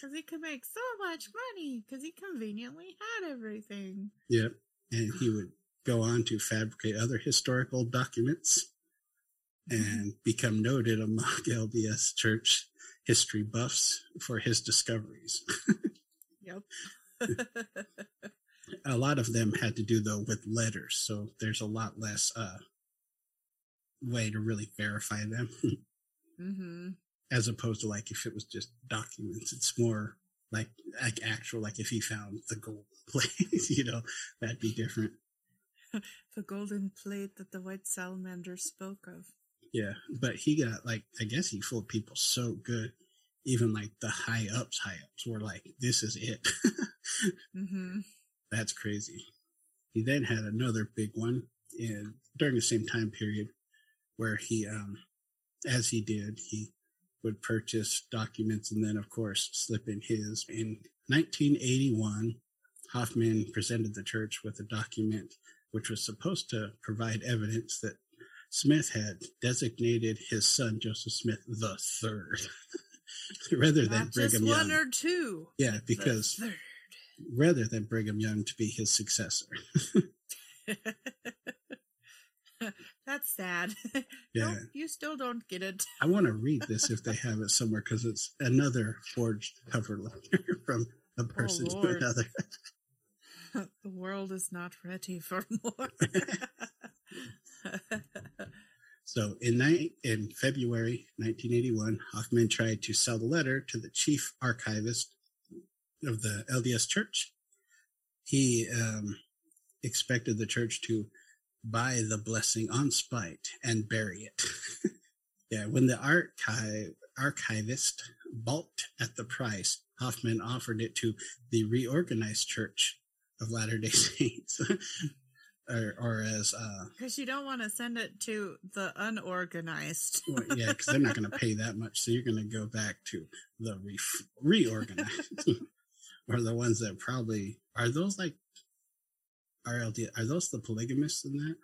Because he could make so much money because he conveniently had everything. Yep. And he would go on to fabricate other historical documents mm-hmm. and become noted among LDS church history buffs for his discoveries. yep. a lot of them had to do though with letters, so there's a lot less uh, way to really verify them. mm-hmm. As opposed to like if it was just documents, it's more like like actual like if he found the gold plate, you know, that'd be different. the golden plate that the white salamander spoke of. Yeah, but he got like I guess he fooled people so good. Even like the high ups, high ups were like, "This is it." mm-hmm. That's crazy. He then had another big one, and during the same time period, where he, um, as he did, he would purchase documents and then, of course, slip in his. In 1981, Hofmann presented the church with a document which was supposed to provide evidence that Smith had designated his son Joseph Smith the third, rather Not than Brigham one Young. One or two. Yeah, because rather than Brigham Young to be his successor. That's sad. Yeah. Nope, you still don't get it. I want to read this if they have it somewhere because it's another forged cover letter from a oh, person oh, to another. the world is not ready for more. so in ni- in February 1981, Hofmann tried to sell the letter to the chief archivist of the LDS Church. He um, expected the church to buy the blessing on spite and bury it. yeah, when the archive archivist balked at the price, Hofmann offered it to the reorganized Church of Latter Day Saints. or, or as uh because uh, you don't want to send it to the unorganized. well, yeah, because they're not going to pay that much, so you're going to go back to the re- reorganized, or the ones that probably are those like RLD. Are those the polygamists in that?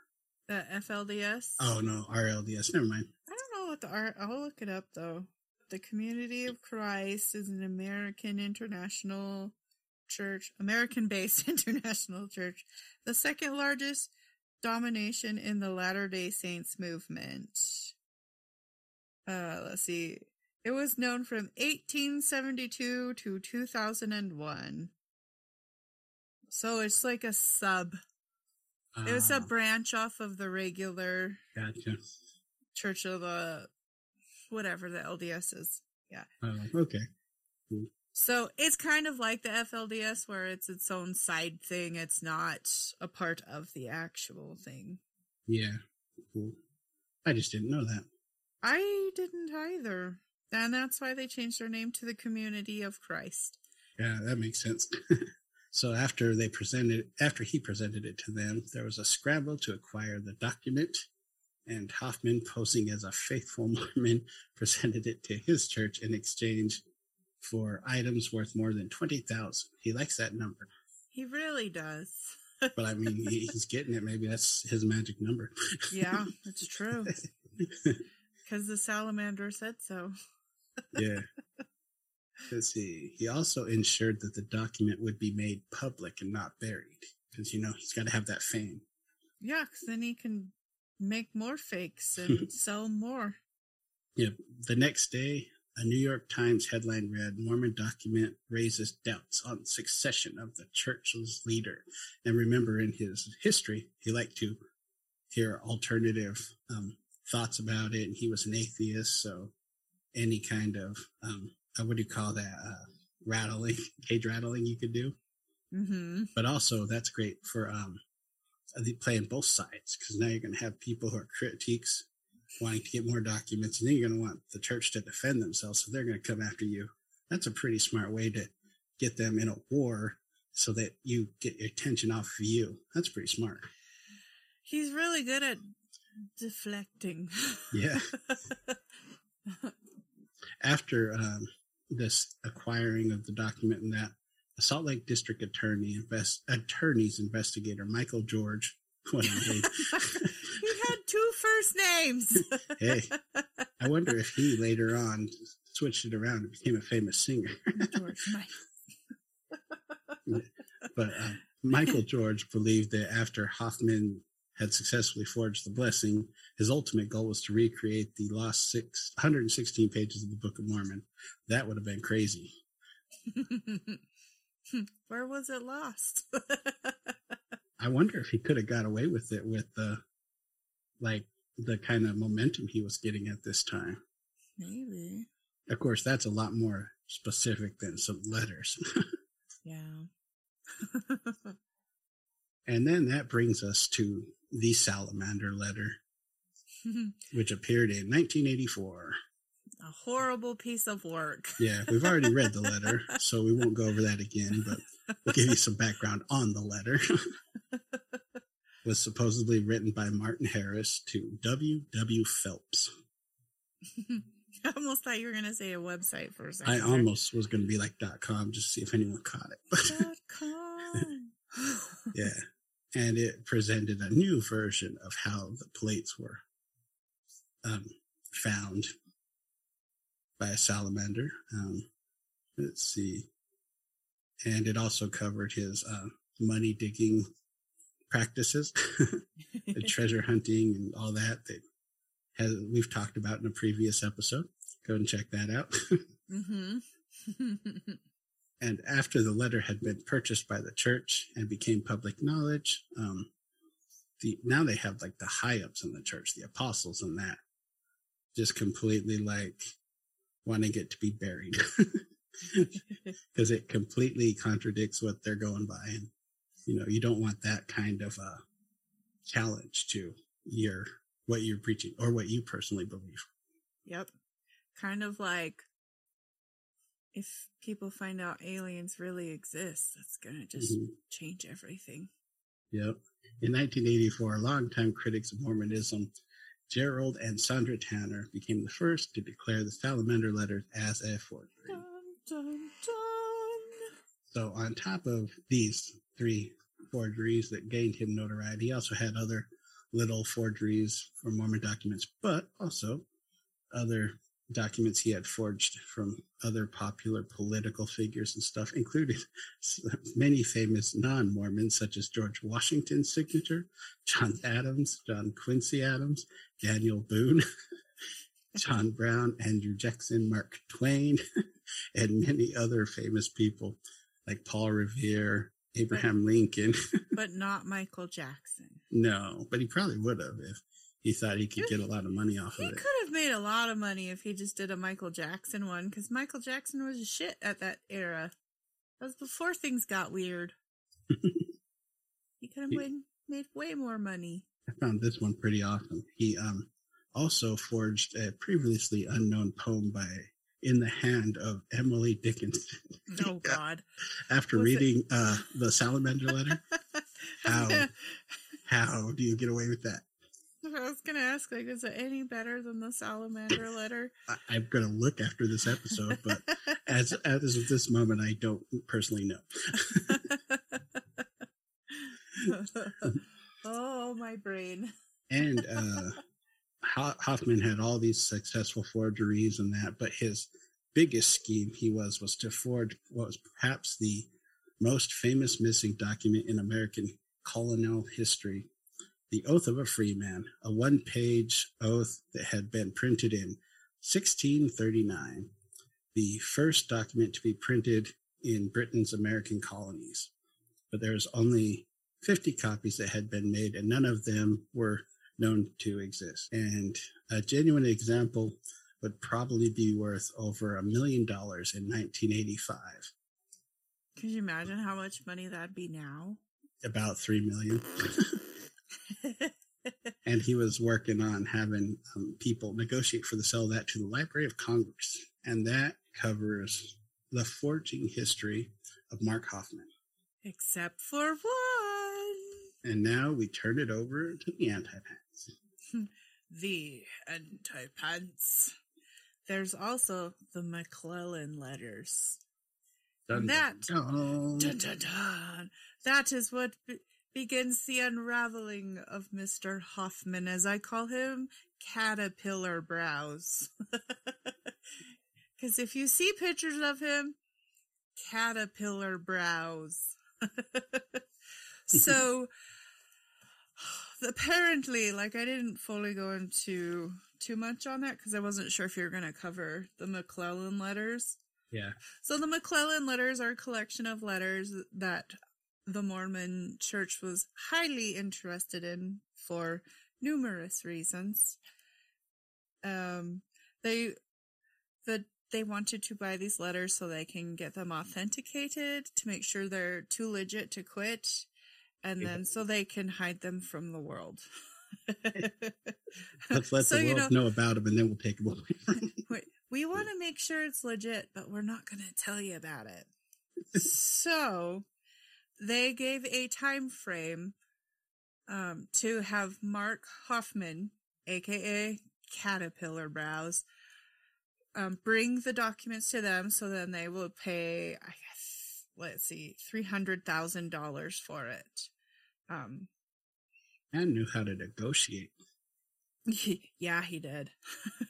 The FLDS? Oh no, RLDS. Never mind. I don't know what the R. I'll look it up though. the Community of Christ is an American international church, American based international church, the second largest domination in the Latter day Saints movement. Uh, let's see. It was known from 1872 to 2001. So it's like a sub. It was a Ah, branch off of the regular Gotcha. Church of the whatever the LDS is. Oh, okay. So it's kind of like the FLDS where it's its own side thing. It's not a part of the actual thing. Yeah. Cool. I just didn't know that. I didn't either. And that's why they changed their name to the Community of Christ. Yeah, that makes sense. so after they presented, after he presented it to them, there was a scramble to acquire the document, and Hofmann, posing as a faithful Mormon, presented it to his church in exchange for items worth more than twenty thousand. He likes that number, He really does. but I mean, he- he's getting it. Maybe that's his magic number. Yeah, it's true. Because the salamander said so. yeah. Let's see. He also ensured that the document would be made public and not buried, because you know he's got to have that fame. Yeah, because then he can make more fakes and sell more. Yep. The next day, a New York Times headline read Mormon document raises doubts on succession of the church's leader. And remember, in his history, he liked to hear alternative um, thoughts about it. And he was an atheist. So any kind of, um, uh, what do you call that? Uh, rattling, cage rattling you could do. Mm-hmm. But also, that's great for um, playing both sides because now you're going to have people who are critiques wanting to get more documents, and then you're going to want the church to defend themselves, so they're going to come after you. That's a pretty smart way to get them in a war so that you get your attention off of you. That's pretty smart. He's really good at deflecting. Yeah. After um, this acquiring of the document and that, the Salt Lake District Attorney invest attorney's investigator Michael George. What a he had two first names. hey, I wonder if he later on switched it around and became a famous singer. George Mike. But uh, Michael George believed that after Hofmann had successfully forged the blessing, his ultimate goal was to recreate the lost six, 116 pages of the Book of Mormon. That would have been crazy. Where was it lost? I wonder if he could have got away with it with the, like, the kind of momentum he was getting at this time. Maybe. Of course, that's a lot more specific than some letters. Yeah. and then that brings us to the Salamander letter, which appeared in 1984. A horrible piece of work. Yeah, we've already read the letter, so we won't go over that again, but we'll give you some background on the letter. was supposedly written by Martin Harris to W. W. Phelps. I almost thought you were going to say a website for a second. I almost was going to be like .com just to see if anyone caught it. Com. yeah, and it presented a new version of how the plates were um, found by a salamander. Um, let's see, and it also covered his uh, money digging practices, the treasure hunting, and all that that has we've talked about in a previous episode. Go and check that out. mm-hmm. And after the letter had been purchased by the church and became public knowledge, um, the now they have like the high ups in the church, the apostles, and that just completely like wanting it to be buried because it completely contradicts what they're going by, and you know you don't want that kind of a challenge to your what you're preaching or what you personally believe. yep. Kind of like if people find out aliens really exist, that's going to just Mhm. change everything. Yep. In 1984, longtime critics of Mormonism, Gerald and Sandra Tanner, became the first to declare the Salamander letters as a forgery. Dun, dun, dun. So, on top of these three forgeries that gained him notoriety, he also had other little forgeries for Mormon documents, but also other documents he had forged from other popular political figures and stuff, including many famous non Mormons, such as George Washington's signature, John Adams, John Quincy Adams, Daniel Boone, John Brown, Andrew Jackson, Mark Twain, and many other famous people like Paul Revere, Abraham Lincoln. but not Michael Jackson. No, but he probably would have if he thought he could get a lot of money off of it. He could have made a lot of money if he just did a Michael Jackson one, because Michael Jackson was a shit at that era. That was before things got weird. he could have made, made way more money. I found this one pretty awesome. He um also forged a previously unknown poem by in the hand of Emily Dickinson. Oh God! After Was it- reading uh the salamander letter, How? how do you get away with that? I was gonna ask, like, is it any better than the salamander letter? I, I'm gonna look after this episode, but as as of this moment, I don't personally know. oh, my brain. and uh, Hofmann had all these successful forgeries and that, but his biggest scheme he was was to forge what was perhaps the most famous missing document in American colonial history, the Oath of a Freeman, a one-page oath that had been printed in 1639, the first document to be printed in Britain's American colonies. But there's only 50 copies that had been made, and none of them were known to exist. And a genuine example would probably be worth over a million dollars in 1985, Could you imagine how much money that'd be now? about three million. and he was working on having um, people negotiate for the sale of that to the Library of Congress. And that covers the forging history of Mark Hofmann. Except for one. And now we turn it over to the anti-pants. The anti pants. There's also the McLellin letters. Dun, That- dun, dun. Dun, dun, dun. That is what begins the unraveling of Mr. Hofmann, as I call him, caterpillar brows. Because if you see pictures of him, caterpillar brows. so, apparently, like, I didn't fully go into too much on that because I wasn't sure if you were going to cover the McLellin letters. Yeah. So the McLellin letters are a collection of letters that the Mormon church was highly interested in for numerous reasons. Um, they, the, they wanted to buy these letters so they can get them authenticated to make sure they're too legit to quit. And then so they can hide them from the world. Let's let So, the you world know- know about them and then we'll take them away from we want to make sure it's legit, but we're not going to tell you about it. so they gave a time frame um, to have Mark Hofmann, aka Caterpillar Brows, um, bring the documents to them. So then they will pay, I guess, let's see, three hundred thousand dollars for it. Um, And knew how to negotiate. yeah, he did.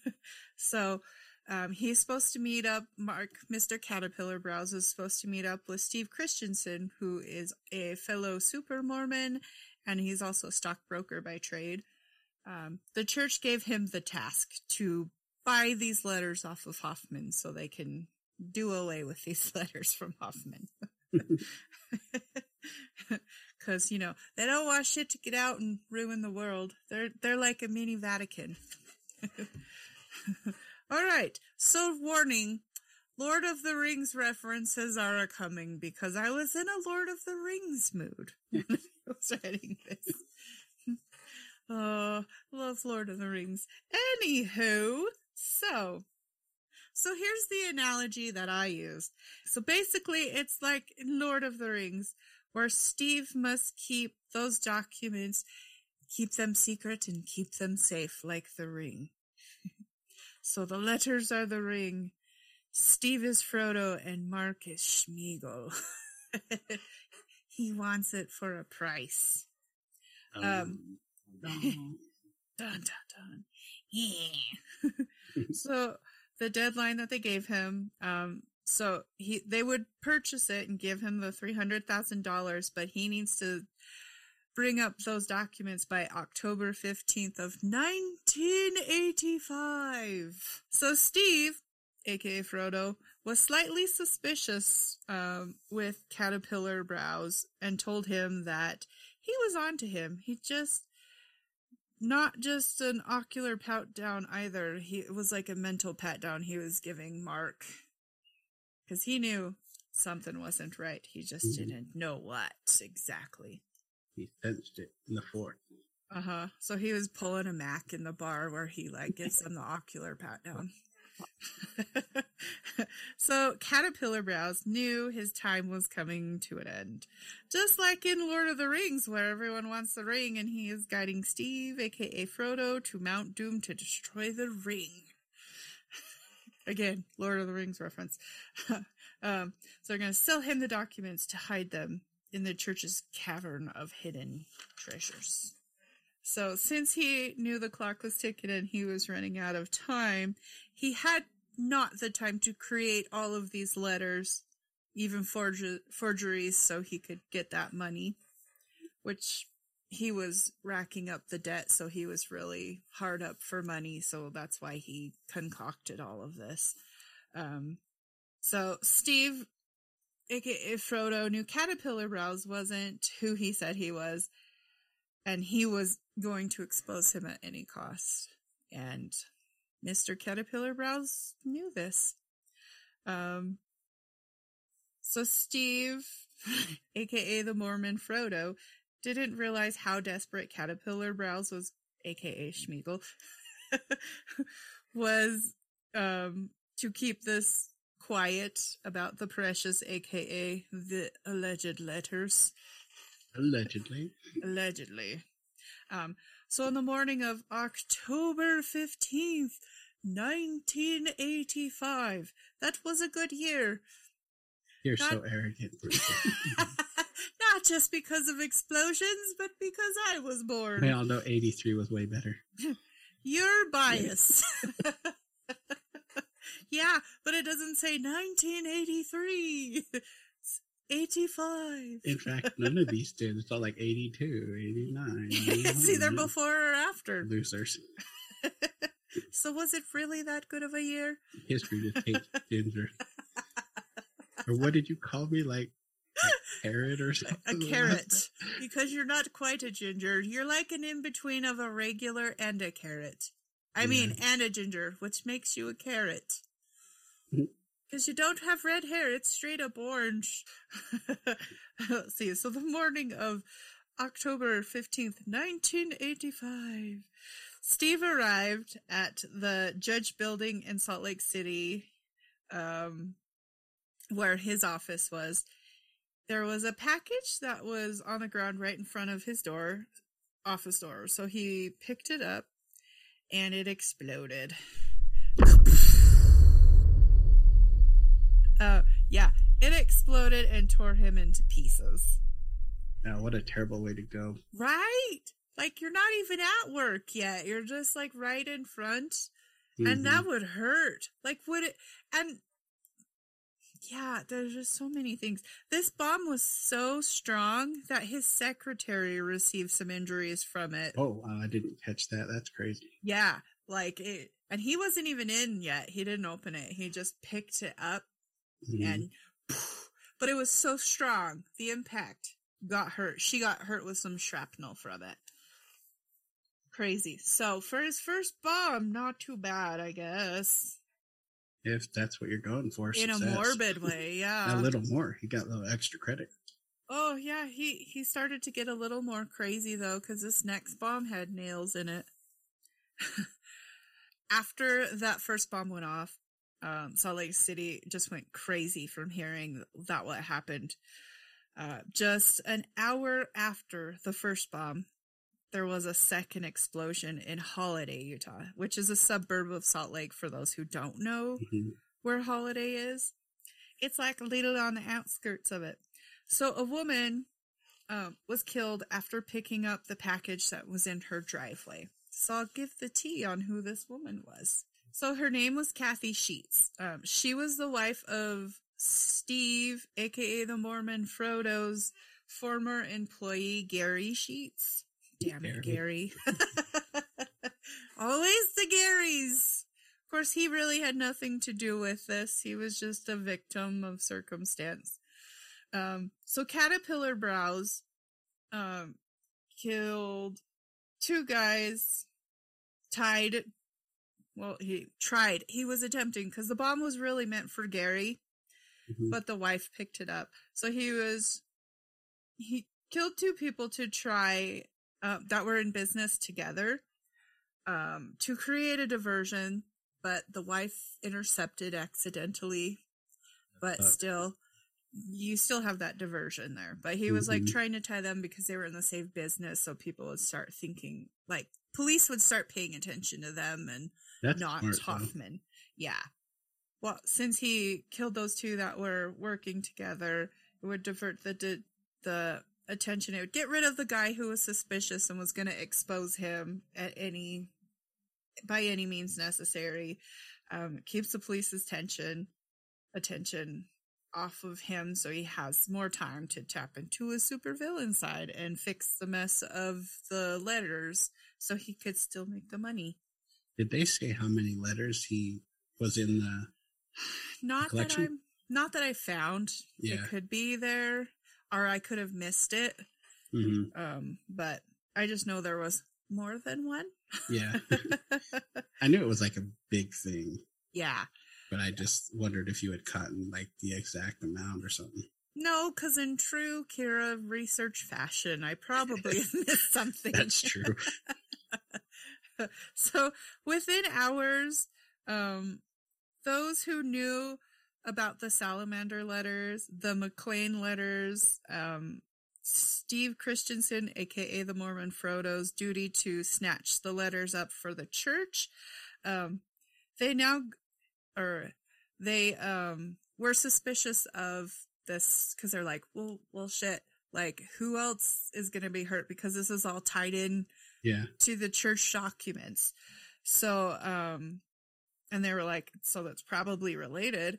so um, he's supposed to meet up. Mark, Mr. Caterpillar Brows, is supposed to meet up with Steve Christensen, who is a fellow super Mormon, and he's also a stockbroker by trade. Um, the church gave him the task to buy these letters off of Hofmann so they can do away with these letters from Hofmann. Cause, you know, they don't want shit to get out and ruin the world. They're, they're like a mini Vatican. All right. So warning, Lord of the Rings references are a coming because I was in a Lord of the Rings mood when I was writing this. Oh, love Lord of the Rings. Anywho, so, so here's the analogy that I used. So basically, it's like Lord of the Rings, where Steve must keep those documents, keep them secret and keep them safe like the ring. So the letters are the ring. Steve is Frodo and Mark is Sméagol. he wants it for a price. Um, Um, Dun dun dun. Yeah. so the deadline that they gave him. Um, so he they would purchase it and give him the three hundred thousand dollars, but he needs to bring up those documents by October fifteenth of nineteen eighty five. So Steve, aka Frodo, was slightly suspicious um, with Caterpillar Brows and told him that he was on to him. He just not just an ocular pat down either. He it was like a mental pat down he was giving Mark because he knew something wasn't right. He just Mhm. didn't know what exactly. He sensed it in the fort. Uh huh. So he was pulling a Mac in the bar where he like gets him the ocular pat down. so Caterpillar Brows knew his time was coming to an end. Just like in Lord of the Rings, where everyone wants the ring and he is guiding Steve, aka Frodo, to Mount Doom to destroy the ring. Again, Lord of the Rings reference. um, so they're going to sell him the documents to hide them in the church's cavern of hidden treasures. So since he knew the clock was ticking and he was running out of time, he had not the time to create all of these letters, even forger- forgeries, so he could get that money, which he was racking up the debt, so he was really hard up for money, so that's why he concocted all of this. Um, so Steve, aka Frodo, knew Caterpillar Brows wasn't who he said he was, and he was going to expose him at any cost. And Mr. Caterpillar Brows knew this. Um, so Steve, aka the Mormon Frodo, didn't realize how desperate Caterpillar Brows was, aka Sméagol, was um, to keep this quiet about the precious, aka the alleged letters. Allegedly. Allegedly. Um, so on the morning of October 15th, 1985, that was a good year. You're Not- so arrogant. Not just because of explosions, but because I was born. we all know 83 was way better. You're biased. yeah, but it doesn't say 1983. It's 85. In fact, none of these did. It's all like 82, 89. it's either mm-hmm. before or after. Losers. So was it really that good of a year? History just hates ginger. Or what did you call me? Like a carrot or something? A carrot. Because you're not quite a ginger. You're like an in between of a regular and a carrot. I mean, and a ginger, which makes you a carrot. Mm-hmm. Because you don't have red hair, it's straight up orange. Let's see, so the morning of October 15th, 1985, Steve arrived at the Judge Building in Salt Lake City, um, where his office was. There was a package that was on the ground right in front of his door, office door. So he picked it up and it exploded. Uh, yeah, it exploded and tore him into pieces. Now, what a terrible way to go. Right? Like you're not even at work yet. You're just like right in front. Mhm. And that would hurt. Like would it and yeah, there's just so many things. This bomb was so strong that his secretary received some injuries from it. Oh, wow, I didn't catch that. That's crazy. Yeah, like it and he wasn't even in yet. He didn't open it. He just picked it up Mhm. and but it was so strong. The impact got hurt. She got hurt with some shrapnel from it. Crazy. So for his first bomb, not too bad, I guess. if that's what you're going for, In a morbid way, yeah. a little more. He got a little extra credit. Oh yeah, he he started to get a little more crazy though, because this next bomb had nails in it. After that first bomb went off, um, Salt Lake City just went crazy from hearing that what happened. Uh, just an hour after the first bomb, there was a second explosion in Holladay, Utah, which is a suburb of Salt Lake. For those who don't know, Mhm. where Holladay is. It's like a little on the outskirts of it. So a woman um, was killed after picking up the package that was in her driveway. So I'll give the tea on who this woman was. So her name was Kathy Sheets. Um, she was the wife of Steve, aka the Mormon Frodo's former employee, Gary Sheets. Damn it, Gary. Always the Garys. Of course, he really had nothing to do with this. He was just a victim of circumstance. Um, so Caterpillar Brows um, killed two guys, tied. Well, he tried. He was attempting because the bomb was really meant for Gary, Mhm. but the wife picked it up. So he was he killed two people to try uh, that were in business together um, to create a diversion, but the wife intercepted accidentally. But Fuck. still, you still have that diversion there. But he was like Mhm. trying to tie them because they were in the same business, so people would start thinking like police would start paying attention to them and That's not smart, though. Hofmann. Yeah. Well, since he killed those two that were working together, it would divert the the, the attention. It would get rid of the guy who was suspicious and was going to expose him at any by any means necessary. Um, keeps the police's tension attention off of him, so he has more time to tap into his supervillain side and fix the mess of the letters, so he could still make the money. Did they say how many letters he was in the? Not that collection? I'm not that I found. Yeah. It could be there, or I could have missed it. hmm Um, but I just know there was more than one. Yeah, I knew it was like a big thing, yeah. but I just wondered if you had caught like the exact amount or something. No, because in true Kira research fashion, I probably missed something. That's true. so within hours, um, those who knew about the salamander letters, the McLellin letters, um, Steve Christensen, aka the Mormon Frodo's duty to snatch the letters up for the church, um, they now, or they, um, were suspicious of this because they're like, well, well, shit. Like, who else is going to be hurt? Because this is all tied in Yeah, to the church documents. So, um, and they were like, so that's probably related.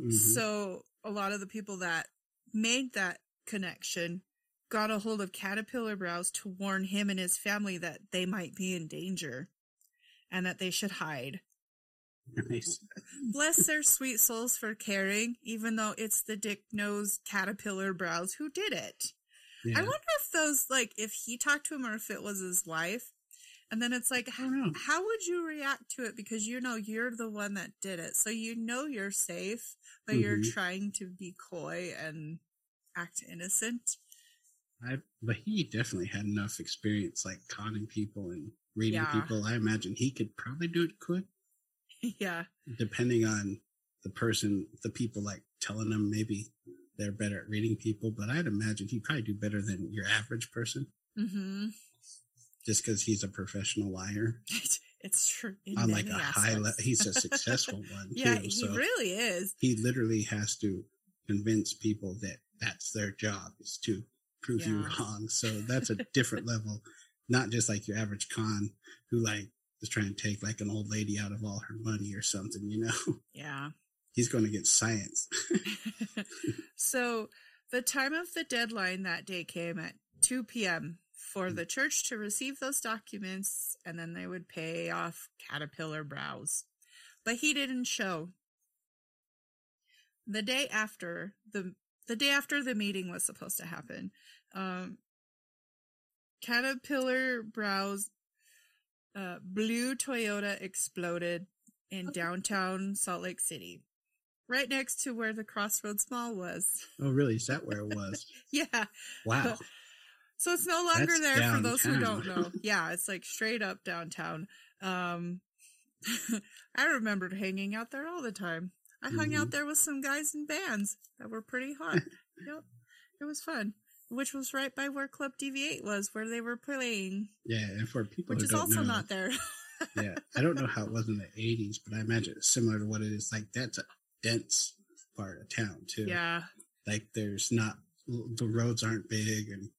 Mhm. So a lot of the people that made that connection got a hold of Caterpillar Brows to warn him and his family that they might be in danger and that they should hide. nice. Bless their sweet souls for caring, even though it's the dick nosed Caterpillar Brows who did it. Yeah. I wonder if those, like, if he talked to him or if it was his wife. And then it's like, how would you react to it? Because you know you're the one that did it. So you know you're safe, but you're Mhm. trying to be coy and act innocent. I, but he definitely had enough experience, like conning people and reading Yeah. people. I imagine he could probably do it quick, yeah. depending on the person, the people like telling them maybe they're better at reading people. But I'd imagine he'd probably do better than your average person, hmm just because he's a professional liar It's true. on like a many high level. He's a successful one yeah, too. he So really is. he literally has to convince people that that's their job is to prove you wrong. So that's a different level, not just like your average con who like is trying to take like an old lady out of all her money or something, you know. Yeah. He's going to get science. so the time of the deadline that day came at 2 p.m. for the church to receive those documents and then they would pay off Caterpillar Brows. But he didn't show. The day after the the day after the meeting was supposed to happen, um, Caterpillar Brows uh, blue Toyota exploded in downtown Salt Lake City, right next to where the Crossroads Mall was. Oh, really? Is that where it was? Yeah. Wow. So it's no longer That's there for those who don't know. Yeah, it's like straight up downtown. Um I remembered hanging out there all the time. I hung out Mhm. there with some guys in bands that were pretty hot. yep. It was fun. Which was right by where Club DV8 was, where they were playing, Yeah, and for people which is also know, not there. yeah, I don't know how it was in the '80s, but I imagine it's similar to what it is. Like that's a dense part of town too. yeah. like there's not the roads aren't big and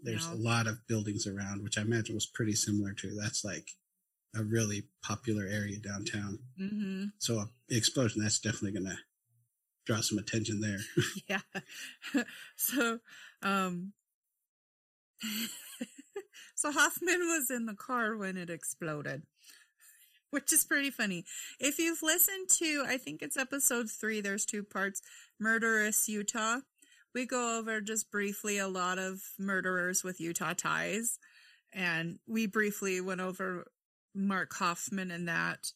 there's No. a lot of buildings around which i imagine was pretty similar to that's like a really popular area downtown. Mm-hmm. So a explosion that's definitely going to draw some attention there. yeah. so, um, so Hofmann was in the car when it exploded, which is pretty funny. If you've listened to, I think it's episode three, there's two parts, Murderous Utah. We go over just briefly a lot of murderers with Utah ties. And we briefly went over Mark Hofmann and that.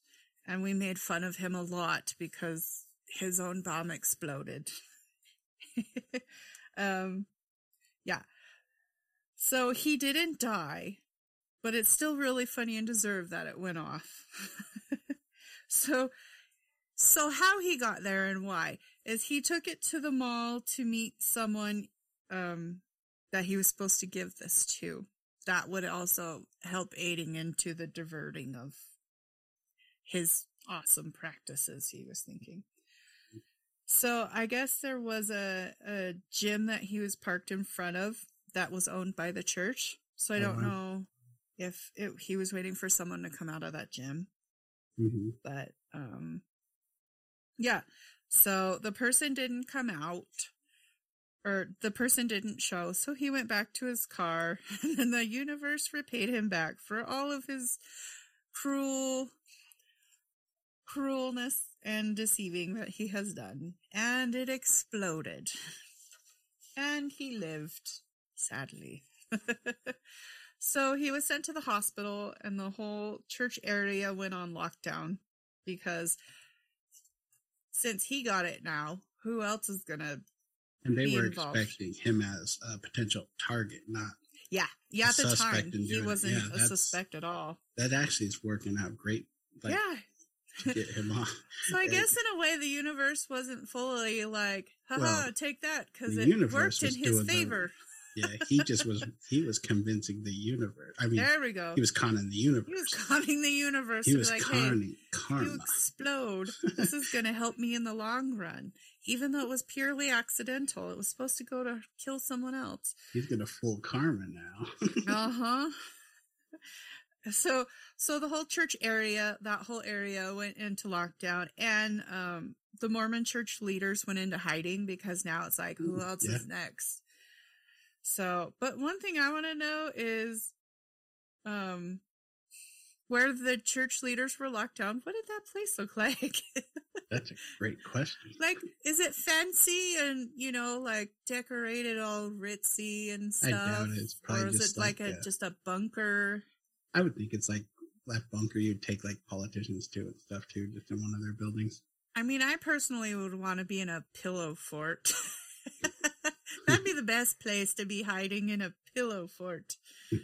And we made fun of him a lot because his own bomb exploded. um, yeah. So he didn't die, but it's still really funny and deserved that it went off. so, so how he got there and why is he took it to the mall to meet someone, um, that he was supposed to give this to. That would also help aiding into the diverting of his awesome practices, he was thinking. So I guess there was a, a gym that he was parked in front of that was owned by the church. So I don't Uh-huh. know if it, he was waiting for someone to come out of that gym, hmm but um, yeah. So the person didn't come out, or the person didn't show. So he went back to his car, and then the universe repaid him back for all of his cruel cruelness and deceiving that he has done. And it exploded. And he lived, sadly. so he was sent to the hospital, and the whole church area went on lockdown because since he got it now, who else is gonna? And they were involved. expecting him as a potential target, not Yeah, yeah. At the time, he wasn't Yeah, a suspect at all. that actually is working out great. Like yeah. get him off. So I and- guess in a way, the universe wasn't fully like, haha, Well, take that, because it worked in his favor. Yeah, he just was he was convincing the universe. I mean, there we go. he was conning the universe. He was conning the universe He was like, hey, conning you karma. explode. This is going to help me in the long run. Even though it was purely accidental, it was supposed to go to kill someone else. He's gonna fool karma now. Uh huh. So, so the whole church area, that whole area went into lockdown, and um, the Mormon church leaders went into hiding because now it's like, who else yeah. is next? So, but one thing I want to know is, um, where the church leaders were locked down. What did that place look like? That's a great question. like, is it fancy and you know, like decorated all ritzy and I stuff? doubt it. It's probably or is just it like, like a, a- just a bunker? I would think it's like that bunker you'd take like politicians to and stuff too, just in one of their buildings. I mean, I personally would want to be in a pillow fort. The best place to be hiding in a pillow fort.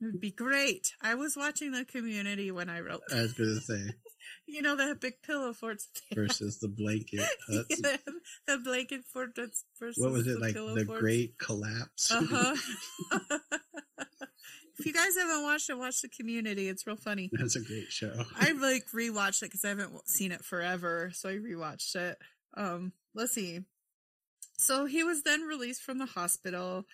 It would be great. I was watching the community when I wrote, I was gonna say you know, the big pillow forts. versus the blanket huts. the, the blanket fort that's versus what was it the like? The forts. Great Collapse. Uh huh. if you guys haven't watched it, watch the community. It's real funny. That's a great show. I like rewatched it because I haven't seen it forever, so I rewatched it. Um, let's see. So he was then released from the hospital.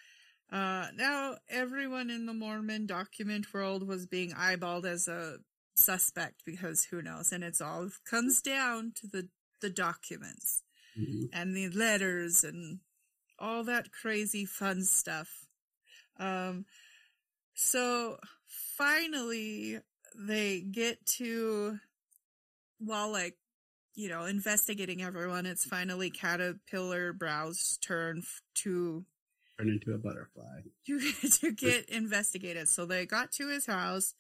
Uh, now everyone in the Mormon document world was being eyeballed as a suspect because who knows, and it's all comes down to the the documents Mhm. and the letters and all that crazy fun stuff. Um, so finally they get to, while like, you know, investigating everyone, it's finally Caterpillar Brow's turn f- to Turn into a butterfly. to, to get investigated. So they got to his house,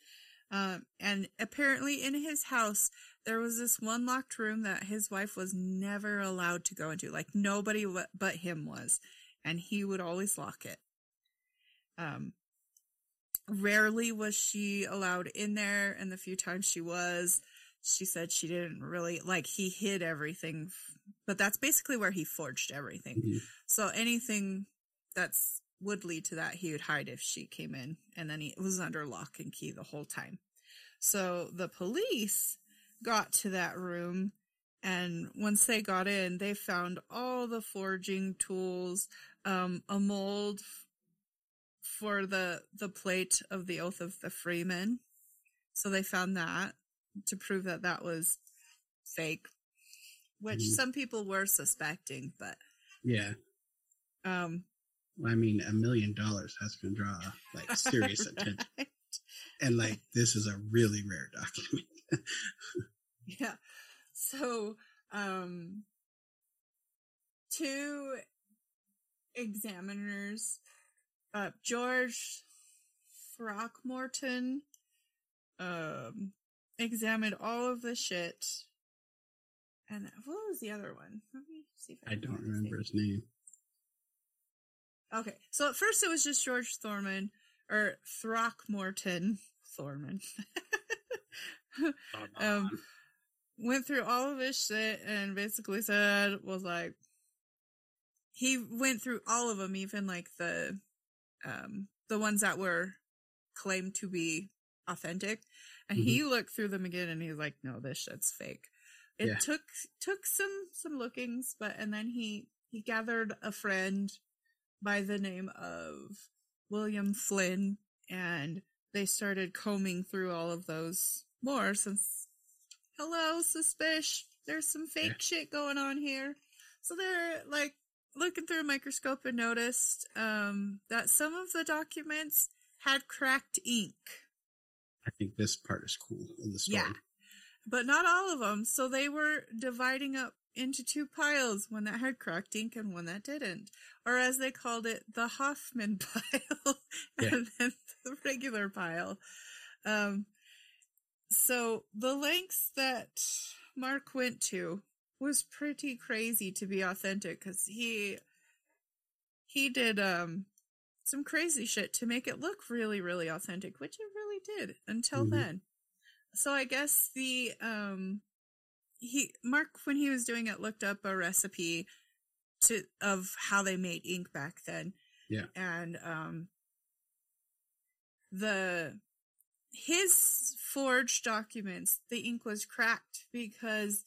um, and apparently in his house there was this one locked room that his wife was never allowed to go into. Like nobody but him was, and he would always lock it. Um, rarely was she allowed in there, and the few times she was, she said she didn't really like. He hid everything, but that's basically where he forged everything. Mhm. So anything that's would lead to that, he would hide if she came in, and then he was under lock and key the whole time. So the police got to that room, and once they got in, they found all the forging tools, um, a mold for the the plate of the oath of the freeman. So they found that to prove that that was fake, which Mhm. some people were suspecting, but Yeah. um, Well, I mean, a million dollars has to draw like serious attention. And like, this is a really rare document. Yeah. So, um, two examiners, uh, George Throckmorton, um, examined all of the shit. And what was the other one? Let me see if I can don't remember his name. Okay, so at first it was just George Thorman or Throckmorton Thorman. um, went through all of his shit and basically said was like he went through all of them, even like the um the ones that were claimed to be authentic, and he looked through them again and he's like, no, this shit's fake. It Yeah. took took some some lookings, but and then he he gathered a friend by the name of William Flynn, and they started combing through all of those more since hello suspicious there's some fake Yeah. shit going on here so they're like looking through a microscope and noticed um that some of the documents had cracked ink I think this part is cool in the story. Yeah. but not all of them so they were dividing up into two piles one that had cracked ink and one that didn't or as they called it the hofmann pile Yeah. and then the regular pile um so the lengths that mark went to was pretty crazy to be authentic because he he did um some crazy shit to make it look really really authentic which really did until Mhm. then so i guess the um he mark when he was doing it looked up a recipe to of how they made ink back then Yeah. and um the his forged documents the ink was cracked because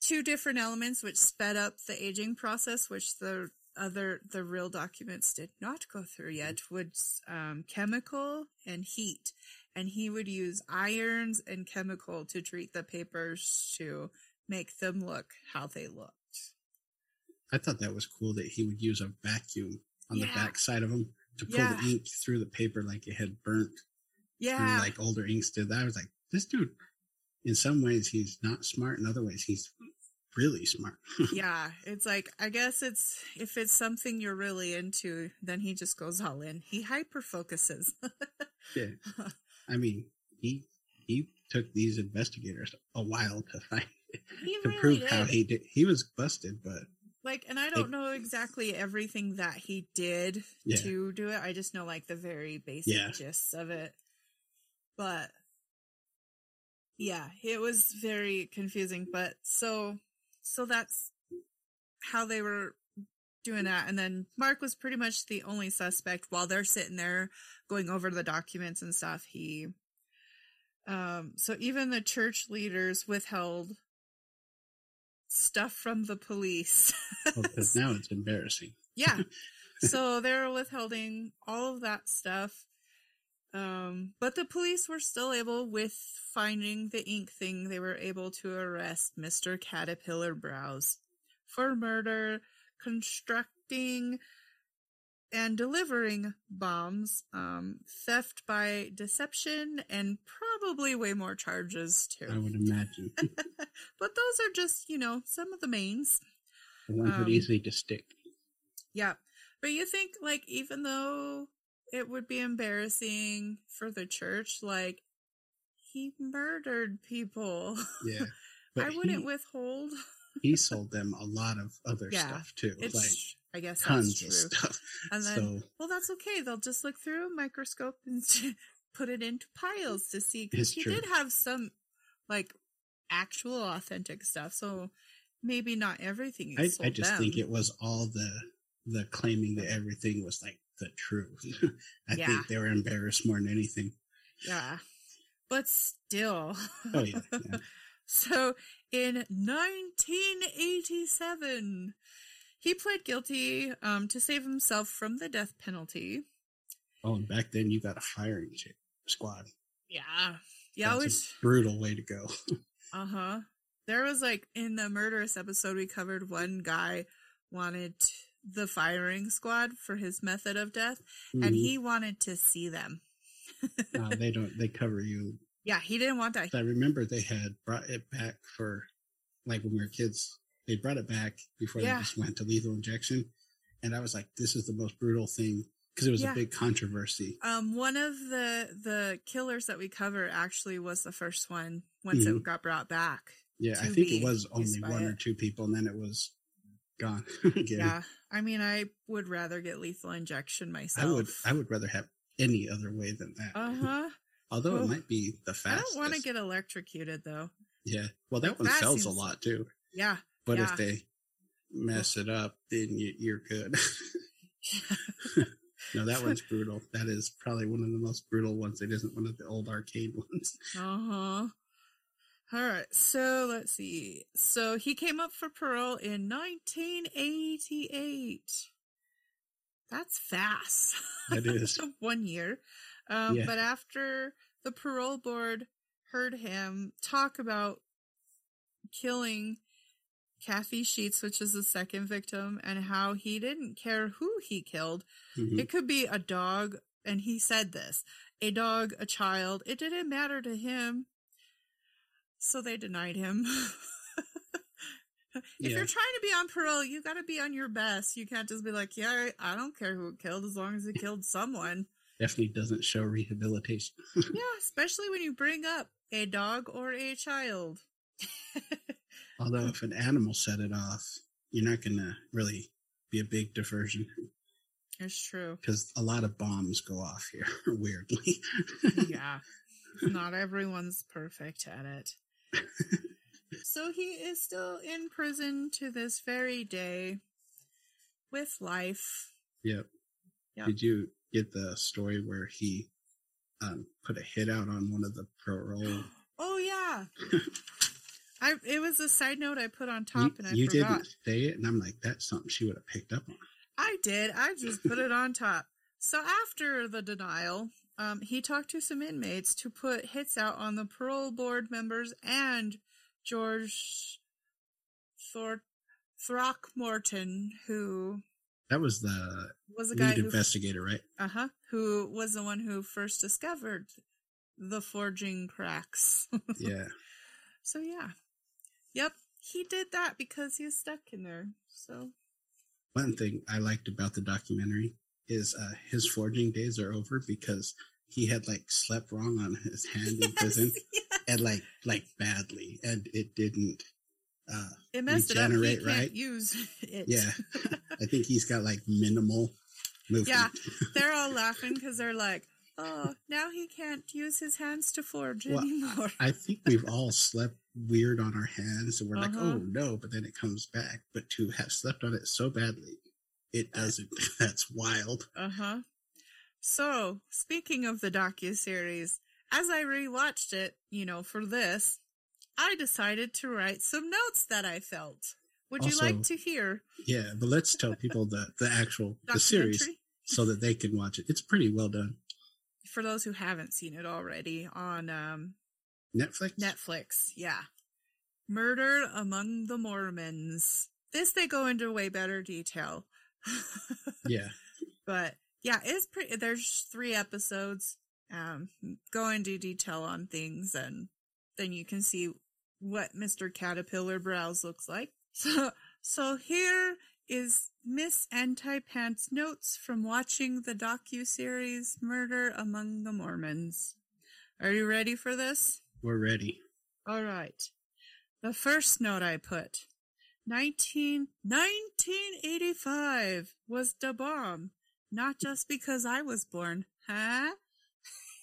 two different elements which sped up the aging process which the other the real documents did not go through yet was um, chemical and heat. And he would use irons and chemical to treat the papers to make them look how they looked. I thought that was cool that he would use a vacuum on the back side of them to pull Yeah. the ink through the paper like it had burnt. Yeah. like older inks did. that. I was like, this dude, in some ways he's not smart, in other ways he's really smart. yeah, it's like I guess it's if it's something you're really into, then he just goes all in. He hyper focuses. Yeah. I mean, he he took these investigators a while to find he to really prove how he did. He was busted, but like, and I don't know exactly everything that he did Yeah. to do it. I just know like the very basic Yeah. gist of it. But yeah, it was very confusing. But so so that's how they were doing that. And then Mark was pretty much the only suspect while they're sitting there going over the documents and stuff. He, um, so even the church leaders withheld stuff from the police. because now it's embarrassing. yeah. So they were withholding all of that stuff. Um, but the police were still able, with finding the ink thing, they were able to arrest Mr. Caterpillar Brows for murder, constructing and delivering bombs, um, theft by deception, and probably way more charges too. I would imagine But those are just, you know, some of the mains. the ones Um, would easily just stick. Yeah. But you think, like, even though it would be embarrassing for the church, like, he murdered people. Yeah, I wouldn't he, withhold. he sold them a lot of other Yeah, stuff too, It's, like I guess tons of stuff. And then, so well, that's okay. They'll just look through a microscope and put it into piles to see. Cause he true. did have some, like, actual authentic stuff. So maybe not everything. he I, I just them. think it was all the the claiming that everything was like the truth. I Yeah. think they were embarrassed more than anything. Yeah. But still. Oh yeah, yeah. So in 1987, he pled guilty um, to save himself from the death penalty. Oh, and back then you got a firing squad. Yeah. Yeah, That's a brutal way to go. uh huh. There was like in the murderous episode we covered one guy wanted the firing squad for his method of death, and Mhm. he wanted to see them. No, they don't. They cover you. Yeah, he didn't want that. I remember they had brought it back for like when we were kids. They brought it back before Yeah. they just went to lethal injection, and I was like, "This is the most brutal thing," because it was Yeah. a big controversy. Um, one of the the killers that we cover actually was the first one once Mhm. it got brought back. Yeah, I think it was only one or two people, and then it was gone. Yeah, I mean, I would rather get lethal injection myself. I would. I would rather have any other way than that. Uh huh. Although Oh. it might be the fastest. I don't want to get electrocuted though. Yeah. Well, that Like, one that sells a lot too. Yeah. But Yeah. if they mess it up, then you, you're good. no, that one's brutal. That is probably one of the most brutal ones. It isn't one of the old arcade ones. Uh huh. All right. So let's see. So he came up for parole in 1988. That's fast. That is. one year. Um, Yeah. But after the parole board heard him talk about killing Kathy Sheets, which is the second victim, and how he didn't care who he killed, Mhm. it could be a dog, and he said this a dog, a child. It didn't matter to him. So they denied him. if Yeah. you're trying to be on parole, you got to be on your best. You can't just be like, yeah, I don't care who it killed as long as it killed someone. Definitely doesn't show rehabilitation. yeah, especially when you bring up a dog or a child. Although if an animal set it off, you're not going to really be a big diversion It's true. because a lot of bombs go off here, weirdly. yeah. Not everyone's perfect at it. so he is still in prison to this very day with life. Yep. Yep. Did you get the story where he um, put a hit out on one of the parole? Oh yeah. I it was a side note I put on you top and I you forgot. didn't say it, and I'm like, that's something she would have picked up on. I did. I just put it on top. So after the denial, um, he talked to some inmates to put hits out on the parole board members and George Thor- Throckmorton, who That was the was the guy lead who, investigator, right? uh huh, who was the one who first discovered the forging cracks. Yeah. so yeah, yep, he did that because he was stuck in there. So One thing I liked about the documentary is uh, his forging days are over because he had like slept wrong on his hand in prison Yes, and like like badly, and it didn't. Uh, it messed it up. He Regenerate, can't right? use it. yeah, I think he's got like minimal movement. Yeah. they're all laughing because they're like, "Oh, now he can't use his hands to forge Well, anymore." I think we've all slept weird on our hands, and we're like, Uh-huh. "Oh no!" But then it comes back. But to have slept on it so badly, it doesn't. That's wild. Uh huh. So, speaking of the docu series, as I rewatched it, you know, for this, I decided to write some notes that I felt. Would you like to hear Yeah, but let's tell people the the actual the series so that they can watch it. It's pretty well done. For those who haven't seen it already on um, Netflix. Netflix, yeah. Murder Among the Mormons. This they go into way better detail. Yeah, but yeah, it's pretty. There's three episodes. Um, go into detail on things, and then you can see what Mister Caterpillar Brows looks like. So, so here is Miss Antipants' notes from watching the docu series "Murder Among the Mormons." Are you ready for this? we're ready. All right. The first note I put 19, 1985 was the bomb. Not just because I was born, huh?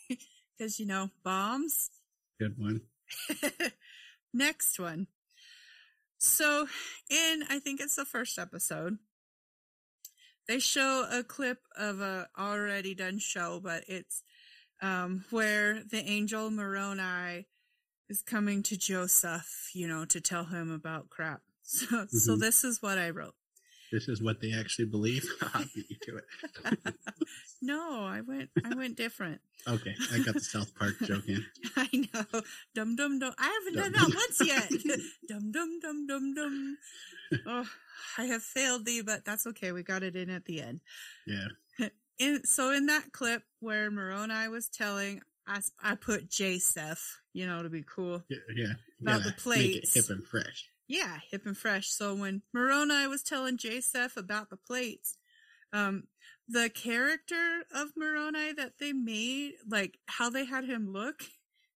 Because, you know, bombs. Good one. Next one. So, in, I think it's the first episode, they show a clip of a already done show, but it's um, where the angel Moroni is coming to Joseph, you know, to tell him about crap. So, so Mhm. this is what I wrote. This is what they actually believe. I beat you to it. No, I went I went different. Okay, I got the South Park joke in. I know. Dum dum dum. I haven't done Dum, that once yet. dum dum dum dum dum. Oh, I have failed thee, but that's okay. We got it in at the end. Yeah. In, so in that clip where Moroni was telling, I, I put J-Seth, you know, to be cool. Yeah. yeah. About gotta the Make it plates. hip and fresh. Yeah, hip and fresh. So when Moroni was telling J-Seth about the plates, um, the character of Moroni that they made, like how they had him look,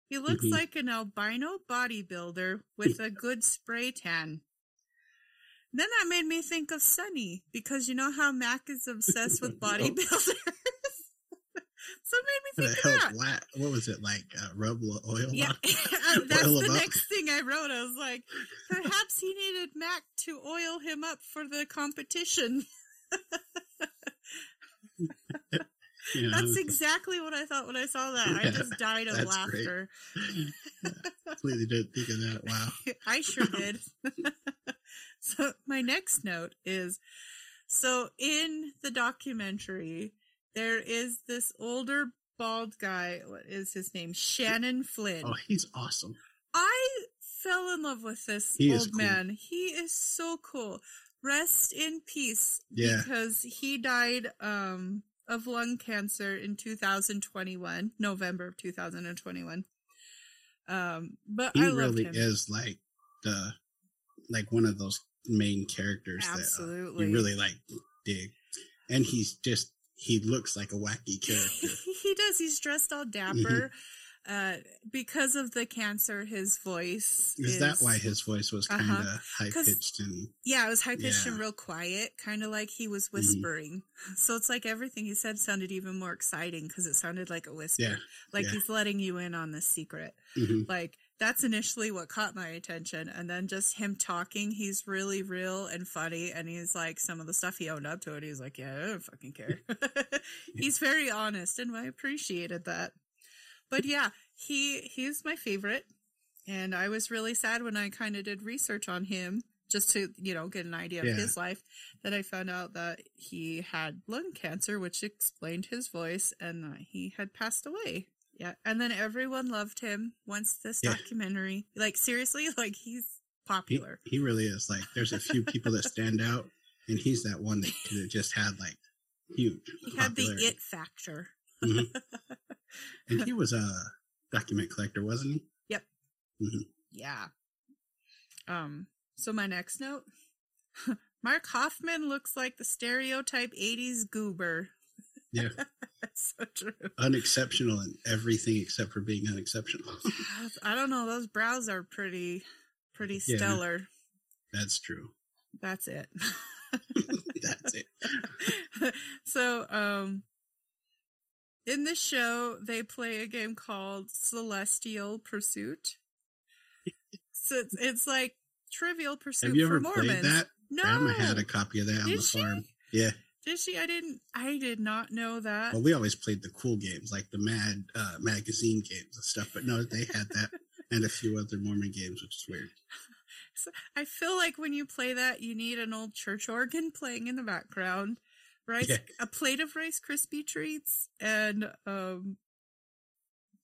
he looks Mhm. like an albino bodybuilder with a good spray tan. Then that made me think of Sunny because you know how Mac is obsessed with bodybuilders. Made me think of that. What was it like? Uh, rub oil? Yeah, that's Oil the him up. next thing I wrote. I was like, perhaps he needed Mac to oil him up for the competition. You know, That's exactly what I thought when I saw that. I just died of laughter. completely didn't think of that. Wow. I sure did. so my next note is so in the documentary there is this older bald guy what is his name Shannon Flynn. Oh, he's awesome. I fell in love with this He old cool. man. He is so cool. Rest in peace Yeah. because he died um of lung cancer in 2021, November of 2021. Um but He I really him. is like the like one of those main characters that uh, you really like dig, and he's just he looks like a wacky character. he does. He's dressed all Mm-hmm. dapper. Uh, because of the cancer, his voice Is that why his voice was kind of Uh-huh. high pitched and Yeah, it was high pitched and real quiet, kind of like he was Mhm. whispering. So it's like everything he said sounded even more exciting because it sounded like a whisper, yeah, like yeah. he's letting you in on the secret. mhm. Like that's initially what caught my attention, and then just him talking. He's really real and funny, and he's like some of the stuff he owned up to it. He's like, yeah, I don't fucking care. he's very honest, and I appreciated that. But yeah, he he's my favorite, and I was really sad when I kind of did research on him just to you know get an idea of Yeah. his life. That I found out that he had lung cancer, which explained his voice, and that he had passed away. Yeah, and then everyone loved him once this Yeah. documentary. Like seriously, like he's popular. he really is like. There's a few people that stand out, and he's that one that just had like huge. He had the it factor. Mhm. and he was a document collector, wasn't he? Yep. Yeah. Um. So my next note, Mark Hofmann looks like the stereotype '80s goober. Yeah. That's so true. Unexceptional in everything except for being unexceptional. I don't know. Those brows are pretty, pretty Yeah. stellar. That's true. That's it. That's it. so, um, in this show, they play a game called Celestial Pursuit. so it's, it's like Trivial Pursuit Have you for ever Mormons. played that? No, Grandma had a copy of that on the she? farm. Yeah. Did she? I didn't. I did not know that. Well, we always played the cool games, like the Mad uh, magazine games and stuff. But no, they had that and a few other Mormon games, which is weird. So I feel like when you play that, you need an old church organ playing in the background, right? Yeah. A plate of Rice Krispie treats and um,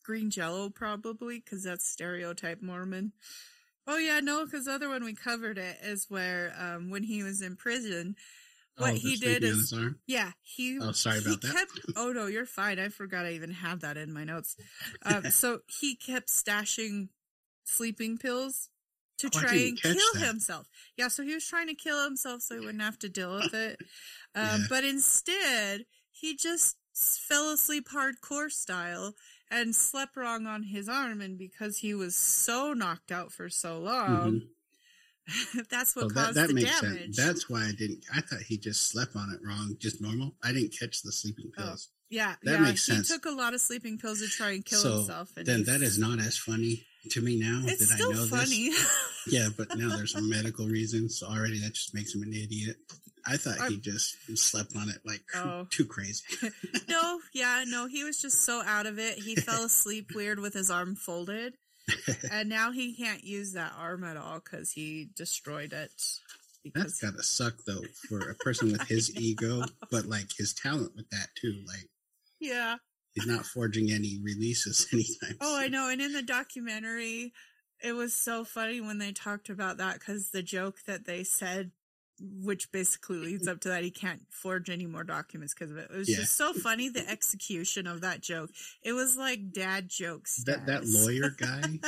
green Jello, probably, because that's stereotype Mormon. Oh yeah, no, because the other one we covered it is where um, when he was in prison, what oh, he did is yeah, he. Oh, sorry about that. Kept, oh no, you're fine. I forgot I even had that in my notes. Um, so he kept stashing sleeping pills to Oh, try and kill that. himself. Yeah, so he was trying to kill himself so he wouldn't have to deal with it. Um, Yeah. But instead, he just fell asleep hardcore style and slept wrong on his arm. And because he was so knocked out for so long, that's what oh, Well, that, caused that the makes damage. sense. That's why I didn't. I thought he just slept on it wrong, just normal. I didn't catch the sleeping Oh, pills. yeah, that yeah. makes he sense. took a lot of sleeping pills to try and kill So, himself. And then that is not as funny to me now It's that I know funny. this. Yeah, but now there's some medical reasons. So already that just makes him an idiot. I thought he just slept on it like Oh. too crazy. no, yeah, no, he was just so out of it. He fell asleep weird with his arm folded. and now he can't use that arm at all because he destroyed it. That's gotta suck though for a person with his ego, but like his talent with that too. Like, yeah. He's not forging any releases anytime. Oh, I know. And in the documentary, it was so funny when they talked about that because the joke that they said which basically leads up to that he can't forge any more documents because of it. It was yeah. just so funny the execution of that joke. It was like dad jokes. That that lawyer guy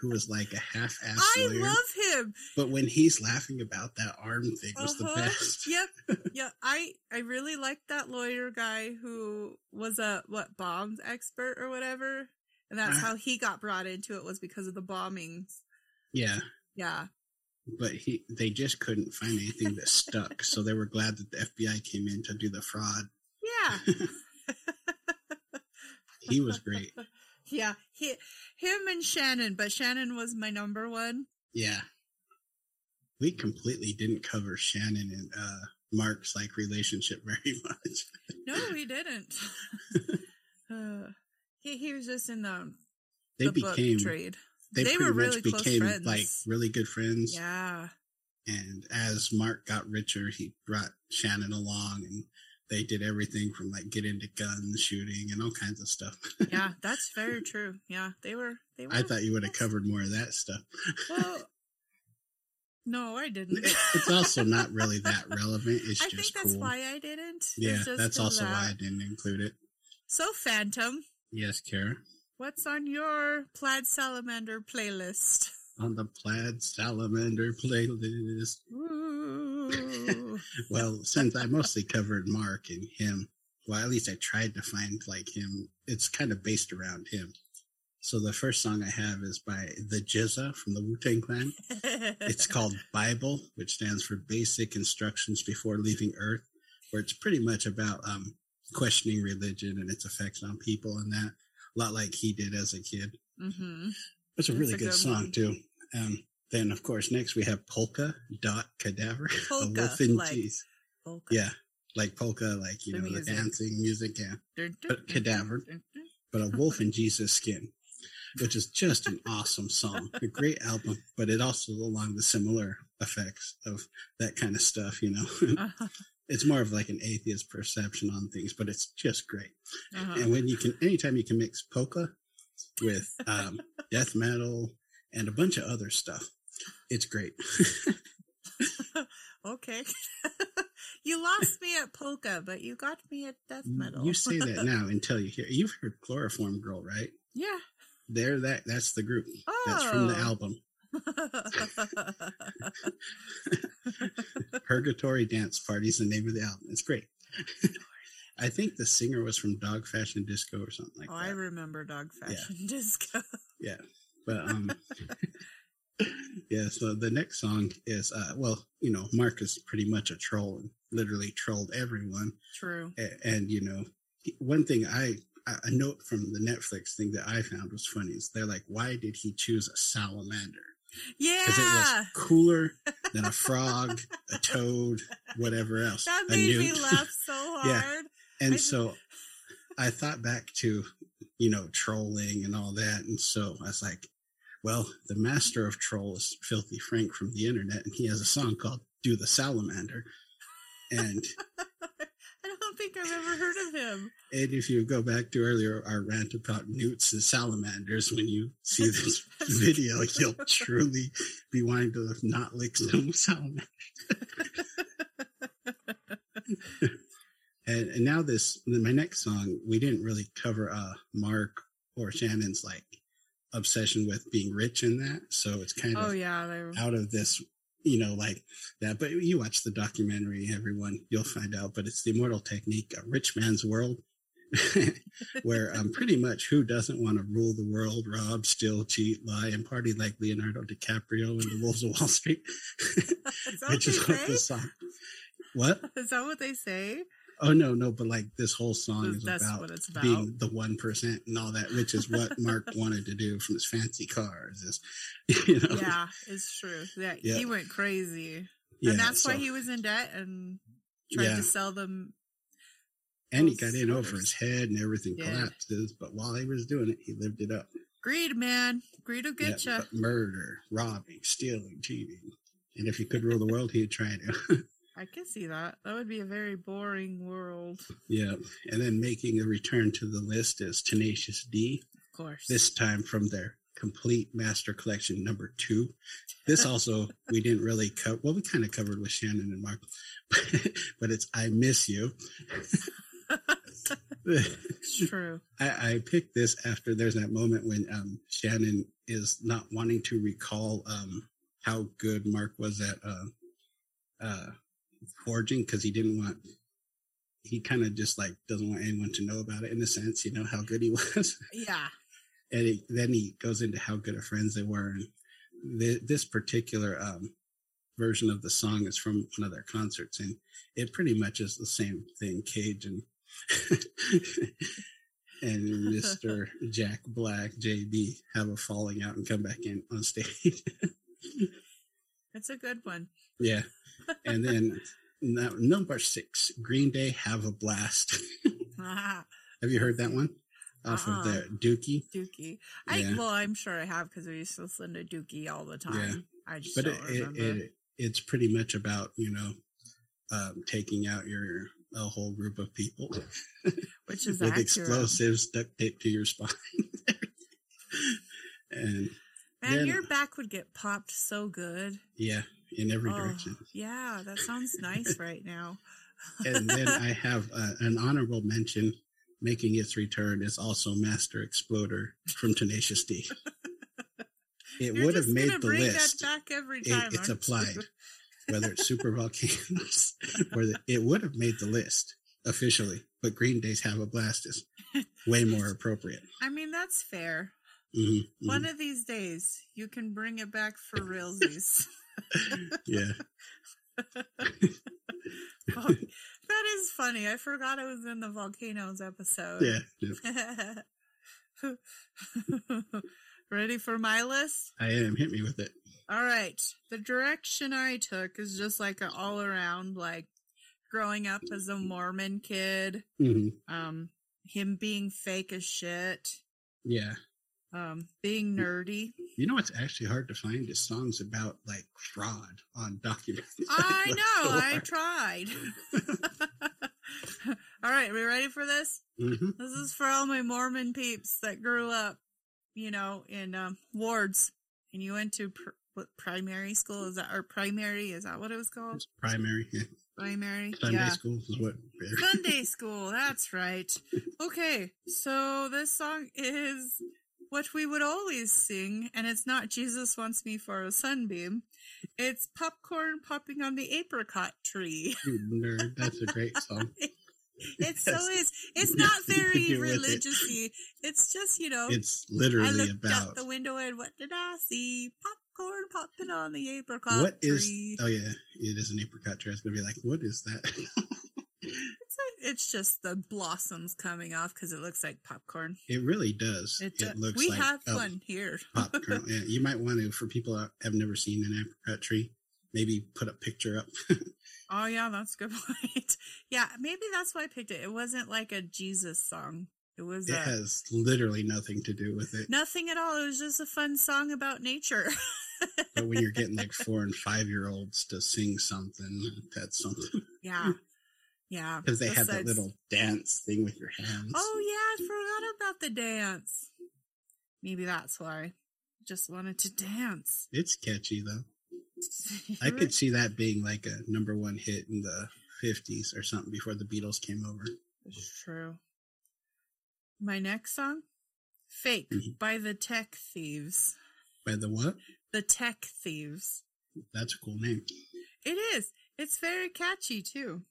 who was like a half ass I lawyer. love him. But when he's laughing about that arm thing was uh-huh. the best. Yep. yeah. I I really liked that lawyer guy who was a what bombs expert or whatever. And that's uh, how he got brought into it was because of the bombings. Yeah. Yeah but he they just couldn't find anything that stuck. So they were glad that the FBI came in to do the fraud. Yeah. he was great. Yeah, he, him and Shannon, but Shannon was my number one. Yeah. We completely didn't cover Shannon and uh, Mark's like relationship very much. no, we didn't. uh, he he was just in the they the became trade they, they pretty were really much became like really good friends. Yeah. And as Mark got richer, he brought Shannon along and they did everything from like get into guns shooting and all kinds of stuff. yeah, that's very true. Yeah, they were. They were. I thought you would have covered more of that stuff. Well, no, I didn't. it's also not really that relevant. It's I just think that's cool. why I didn't. Yeah, that's also that. why I didn't include it. So, Phantom. Yes, Kara. What's on your Plaid Salamander playlist? On the Plaid Salamander playlist. well, since I mostly covered Mark and him, well, at least I tried to find like him. It's kind of based around him. So the first song I have is by the GZA from the Wu Tang Clan. it's called Bible, which stands for Basic Instructions Before Leaving Earth, where it's pretty much about um, questioning religion and its effects on people and that a lot like he did as a kid. Mm-hmm. It's a really a good, good, song too. Um, then of course next we have Polka Dot Cadaver, polka, a wolf in like cheese. Polka. Yeah, like polka, like you the know music. the dancing music. Yeah, dun, dun, but cadaver, dun, but a wolf in Jesus skin, which is just an awesome song, a great album. But it also along the similar effects of that kind of stuff, you know. uh-huh it's more of like an atheist perception on things, but it's just great. Uh-huh. And when you can, anytime you can mix polka with um, death metal and a bunch of other stuff, it's great. okay. you lost me at polka, but you got me at death metal. you say that now until you hear. You've heard Chloroform Girl, right? Yeah. They're that. That's the group. Oh. That's from the oh. album. Purgatory Dance Party is the name of the album. It's great. I think the singer was from Dog Fashion Disco or something like that. oh, that. I remember Dog Fashion yeah. Disco. yeah. But um yeah, so the next song is uh well, you know, Mark is pretty much a troll and literally trolled everyone. True. And, and you know, one thing I a note from the Netflix thing that I found was funny is they're like, why did he choose a salamander? Yeah. Because it was cooler than a frog, a toad, whatever else. That made me laugh so hard. Yeah. And I so I thought back to, you know, trolling and all that. And so I was like, well, the master of troll is Filthy Frank from the internet, and he has a song called Do the Salamander. And think I've ever heard of him. And if you go back to earlier our rant about newts and salamanders, when you see this video, you'll truly be wanting to not lick some salamanders. and, and now this, my next song, we didn't really cover uh, Mark or Shannon's like obsession with being rich in that. So it's kind oh, of yeah, were... out of this you know, like that. But you watch the documentary, everyone, you'll find out. But it's the immortal technique, a rich man's world, where um, pretty much who doesn't want to rule the world, rob, steal, cheat, lie, and party like Leonardo DiCaprio in The Wolves of Wall Street, which is what the song. What is that? What they say? Oh no, no, but like this whole song is about, about, being the one percent and all that, which is what Mark wanted to do from his fancy cars. Is you know? Yeah, it's true. Yeah, yeah. he went crazy, yeah, and that's so, why he was in debt and tried yeah. to sell them. And he got in over his head, and everything collapses. But while he was doing it, he lived it up. Greed, man, greed will get you. Murder, robbing, stealing, cheating, And if he could rule the world, he'd try to. I can see that. That would be a very boring world. yeah. And then making a return to the list is Tenacious D. Of course. This time from their complete master collection number two. This also we didn't really cover. Well, we kind of covered with Shannon and Mark, but it's "I Miss You." True. I, I picked this after there's that moment when um, Shannon is not wanting to recall um, how good Mark was at uh, uh, forging because he didn't want. He kind of just like doesn't want anyone to know about it in a sense, you know how good he was. Yeah. and he, then he goes into how good of friends they were. And th- this particular um, version of the song is from one of their concerts, and it pretty much is the same thing. Cage and and Mister Jack Black, JB, have a falling out and come back in on stage. That's a good one. yeah, and then number six, Green Day, have a blast. Ah, have you heard that one? Off Uh-uh. of the Dookie. Dookie. I Yeah. well, I'm sure I have because we used to listen to Dookie all the time. Yeah. I just but don't it, it, it it's pretty much about you know um, taking out your a whole group of people which is with accurate. explosives duct taped to your spine and Man, then- your back would get popped so good. yeah in every Oh, direction Yeah, that sounds nice right now. and then i have uh, an honorable mention making its return is also master exploder from tenacious d it You're would have made the bring list that back every It- time. it's applied whether it's super volcanoes or the, it would have made the list officially, but Green Day's Have a Blast is way more appropriate. I mean, that's fair. Mhm, mhm. One of these days, you can bring it back for realsies. Yeah, that is funny. I forgot I was in the volcanoes episode. yeah, yeah. Ready for my list? I am. Hit me with it. All right. The direction I took is just like an all around, like growing up as a Mormon kid, hmm um, him being fake as shit, Yeah, um, being nerdy. you know it's actually hard to find is songs about like fraud on documents. I know. I tried. all right. Are we ready for this? Mhm. This is for all my Mormon peeps that grew up, you know, in um, wards, and you went to pr- what primary school is that or primary is that what it was called? It's primary. Yeah. Primary, Sunday yeah. school is what. Sunday school. That's right. Okay, so this song is what we would always sing, and it's not "Jesus wants me for a sunbeam." It's popcorn popping on the apricot tree. Nerd. That's a great song. It so is. It's not very with it. religiously. It's just you know. It's I literally looked out about the window and what did I see? Popcorn popping on the apricot what is. tree. Oh yeah, it is an apricot tree. I was gonna be like, what is that? It's, just the blossoms coming off because it looks like popcorn. it really does. It, It, looks we like have a one here. popcorn. yeah, you might want to, for people that have never seen an apricot tree, maybe put a picture up. Oh yeah, that's a good point. yeah, maybe that's why I picked it. It wasn't like a Jesus song. It was it uh, has literally nothing to do with it. nothing at all. It was just a fun song about nature. But when you're getting like four and five year olds to sing something, that's something yeah, yeah. because they have that little dance thing with your hands. Oh yeah, I forgot about the dance. Maybe that's why. Just wanted to dance. It's catchy though. I could see that being like a number one hit in the 50s or something before the Beatles came over. It's true. My next song, "Fake" Mhm. by the Tech Thieves. By the what? The Tech Thieves. That's a cool name. It is. It's very catchy too.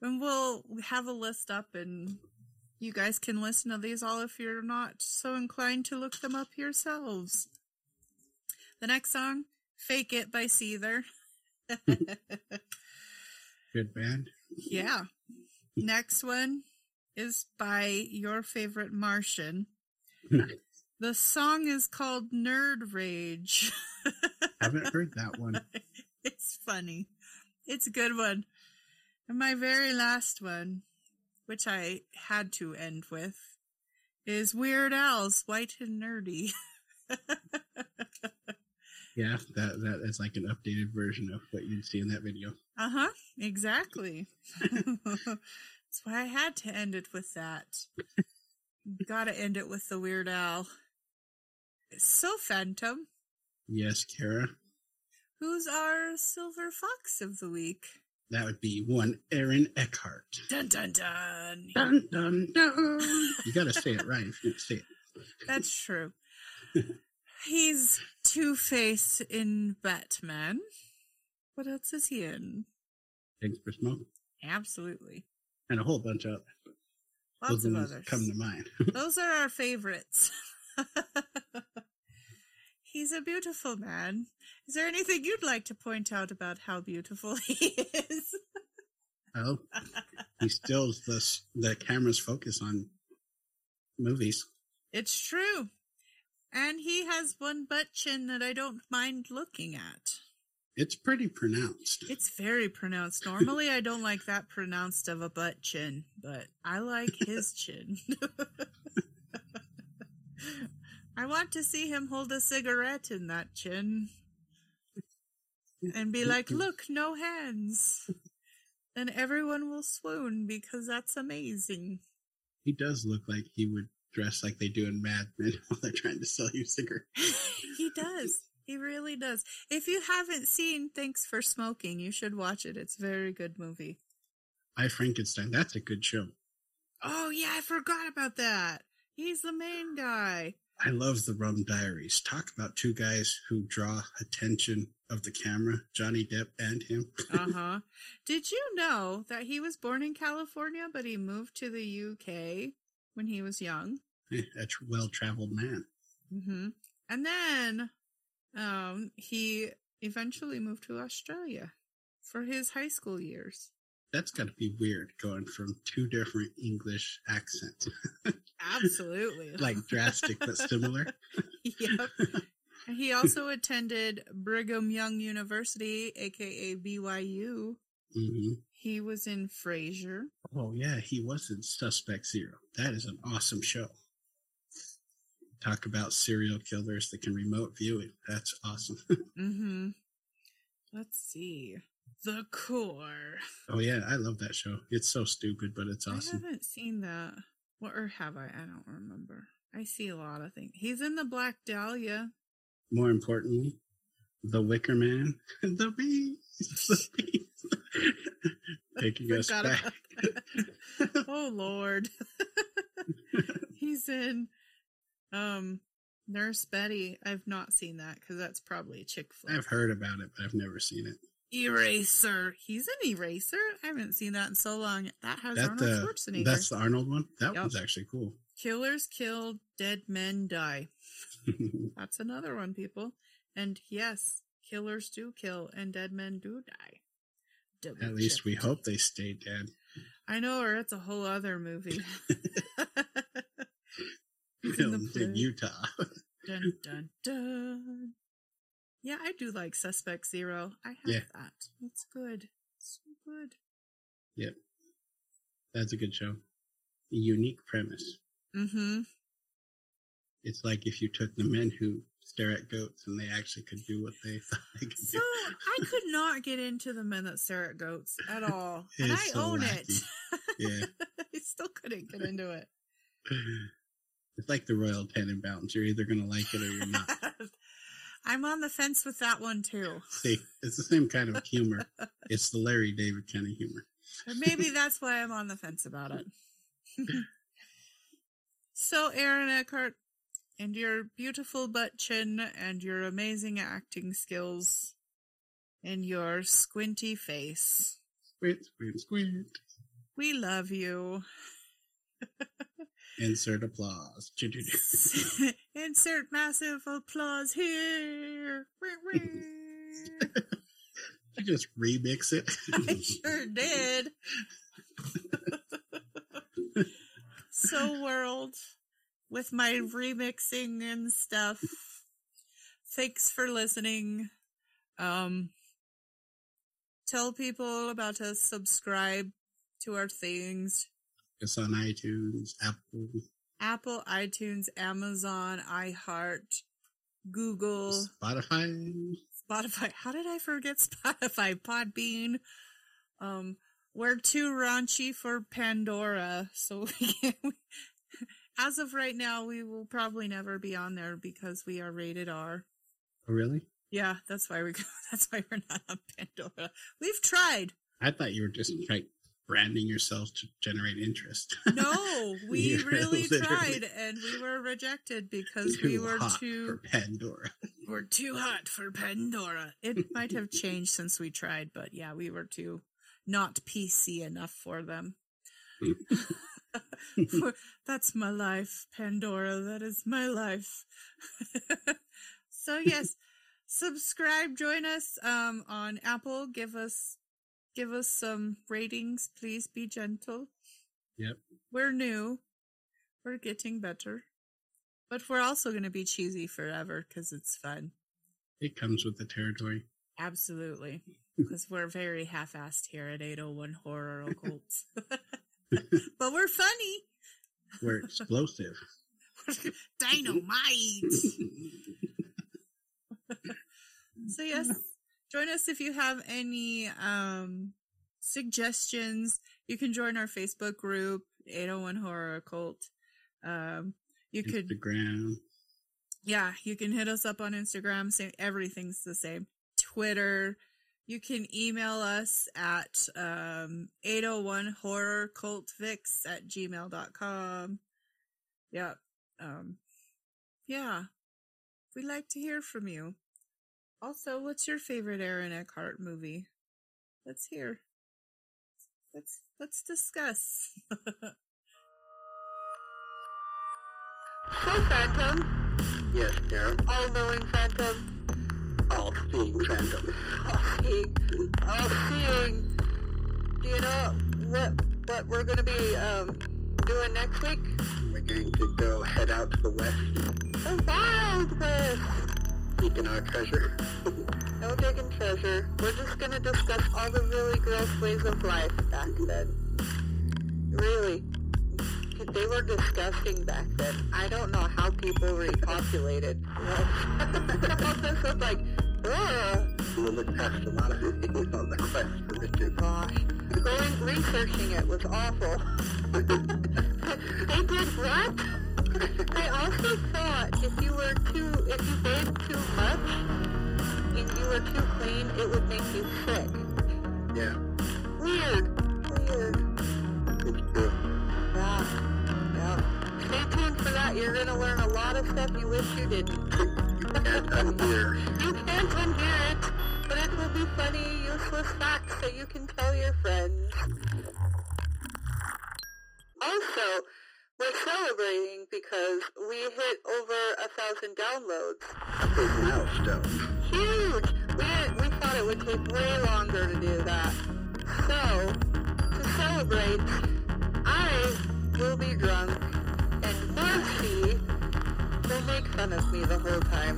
And we'll have a list up and you guys can listen to these all if you're not so inclined to look them up yourselves. The next song, Fake It by Seether. Good band. yeah. Next one is by your favorite Martian. The song is called Nerd Rage. Haven't heard that one. it's funny. It's a good one. And my very last one, which I had to end with, is Weird Al's White and Nerdy. Yeah, that that is like an updated version of what you'd see in that video. Uh huh. Exactly. That's why I had to end it with that. Gotta end it with the Weird Al. So, Phantom, Yes, Kara. who's our Silver Fox of the week? That would be one Aaron Eckhart. Dun dun dun. Dun dun dun. You gotta say it right if you don't say it. That's true. He's Two Face in Batman. What else is he in? Thanks for smoke. Absolutely. And a whole bunch of Lots those of others. come to mind. Those are our favorites. He's a beautiful man. Is there anything you'd like to point out about how beautiful he is? oh, he stills the the camera's focus on movies. It's true. And he has one butt chin that I don't mind looking at. It's pretty pronounced. It's very pronounced. Normally, I don't like that pronounced of a butt chin, but I like his chin. I want to see him hold a cigarette in that chin and be like, look, no hands. And everyone will swoon because that's amazing. He does look like he would dress like they do in Mad Men while they're trying to sell you cigarettes. he does. He really does. If you haven't seen Thanks for Smoking, you should watch it. It's a very good movie. I Frankenstein. That's a good show. Oh, yeah, I forgot about that. He's the main guy. I love the Rum Diaries. Talk about two guys who draw attention of the camera, Johnny Depp and him. Uh huh. Did you know that he was born in California, but he moved to the UK when he was young? a tr- well-traveled man. hmm And then um, he eventually moved to Australia for his high school years. That's got to be weird going from two different English accents, Absolutely. like drastic but similar. yep. He also attended Brigham Young University, aka BYU. hmm He was in Frasier. Oh yeah, he was in Suspect Zero. That is an awesome show. Talk about serial killers that can remote view it. That's awesome. Mm-hmm. Let's see. The Core. oh yeah, I love that show. It's so stupid, but it's awesome. I haven't seen that. What or have I? I don't remember. I see a lot of things. He's in the Black Dahlia. More importantly, The Wicker Man, the bees, the bees, taking us back. oh Lord. He's in um Nurse Betty. I've not seen that because that's probably a chick flick. I've heard about it, but I've never seen it. Eraser. He's an Eraser. I haven't seen that in so long. That has That Arnold the Schwarzenegger. that's the Arnold one. That Yep. one's actually cool. Killers kill, dead men die. That's another one, people. And yes, killers do kill and dead men do die. Double At least we hope they stay dead. I know, or it's a whole other movie. He's in Filmed in. Utah. Dun dun dun. Yeah, I do like Suspect Zero. I have Yeah. that. It's good. So good. Yep. That's a good show. A unique premise. Mm-hmm. It's like if you took the men who stare at goats and they actually could do what they thought they could So do. I could not get into the men that stare at goats at all. and I so own wacky. it. Yeah. I still couldn't get into it. It's like the Royal Tenenbaums. You're either going to like it or you're not. I'm on the fence with that one too. See, it's the same kind of humor. It's the Larry David kind of humor. Maybe that's why I'm on the fence about it. so, Aaron Eckhart, and your beautiful butt chin, and your amazing acting skills, and your squinty face, Squint, squint, squint. we love you. Insert applause. Insert massive applause here. You just remix it. I sure did. so world with my remixing and stuff. Thanks for listening. Um tell people about us, subscribe to our things. It's on iTunes, Apple. Apple, iTunes, Amazon, iHeart, Google, Spotify. Spotify. How did I forget Spotify? Podbean. Um, we're too raunchy for Pandora, so we can't, as of right now, we will probably never be on there because we are rated R. Oh, really? Yeah, that's why we that's why we're not on Pandora. We've tried. I thought you were just like branding yourself to generate interest. No, we really tried and we were rejected because we were hot too for Pandora. we're too hot for Pandora. It might have changed since we tried, but yeah, we were too not PC enough for them. That's my life, Pandora. That is my life. so yes, subscribe, join us um on Apple. Give us give us some ratings, please. Be gentle. Yep. We're new. We're getting better. But we're also going to be cheesy forever because it's fun. It comes with the territory. Absolutely. Because we're very half assed here at 801 Horror Occults. but we're funny. We're explosive. Dynamite. so, yes, join us if you have any um, suggestions. You can join our Facebook group, 801 Horror Occult. Um, you could Instagram. yeah, you can hit us up on Instagram. Same, everything's the same. Twitter. You can email us at um, 801 horror cultvix at gmail.com. Yep. Um, yeah. We'd like to hear from you. Also, what's your favorite Aaron Eckhart movie? Let's hear. Let's let's discuss. So, Phantom, Yes, Karen. all knowing Phantom, All seeing phantom. all seeing, all seeing. Do you know what what we're gonna be um doing next week? We're going to go head out to the west, The Wild West. Our treasure. No digging treasure. We're just gonna discuss all the really gross ways of life back then. Really. They were disgusting back then. I don't know how people repopulated. all this was like, ugh. We'll look a lot of things on the quest for oh riches. Gosh, going researching it was awful. they did what? I also thought if you were too, if you bathed too much and you were too clean, it would make you sick. Yeah, Weird, weird. it's true. Yeah, yeah. Stay tuned for that. You're gonna learn a lot of stuff you wish you didn't. you Can't unhear. You can't unhear it, but it will be funny, useless facts that you can tell your friends. Also, we're celebrating because we hit over a thousand downloads. Big milestone. Huge! We, we thought it would take way longer to do that. So, to celebrate, I will be drunk, and Marcy will make fun of me the whole time.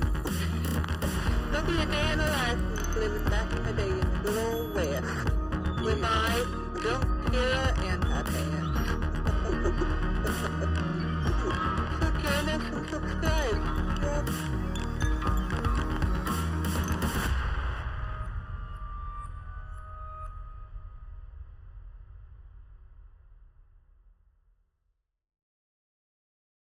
There'll be a day in the life living back in the day in the good old West with my drunk Kira and hot pants. Okay. subscribe.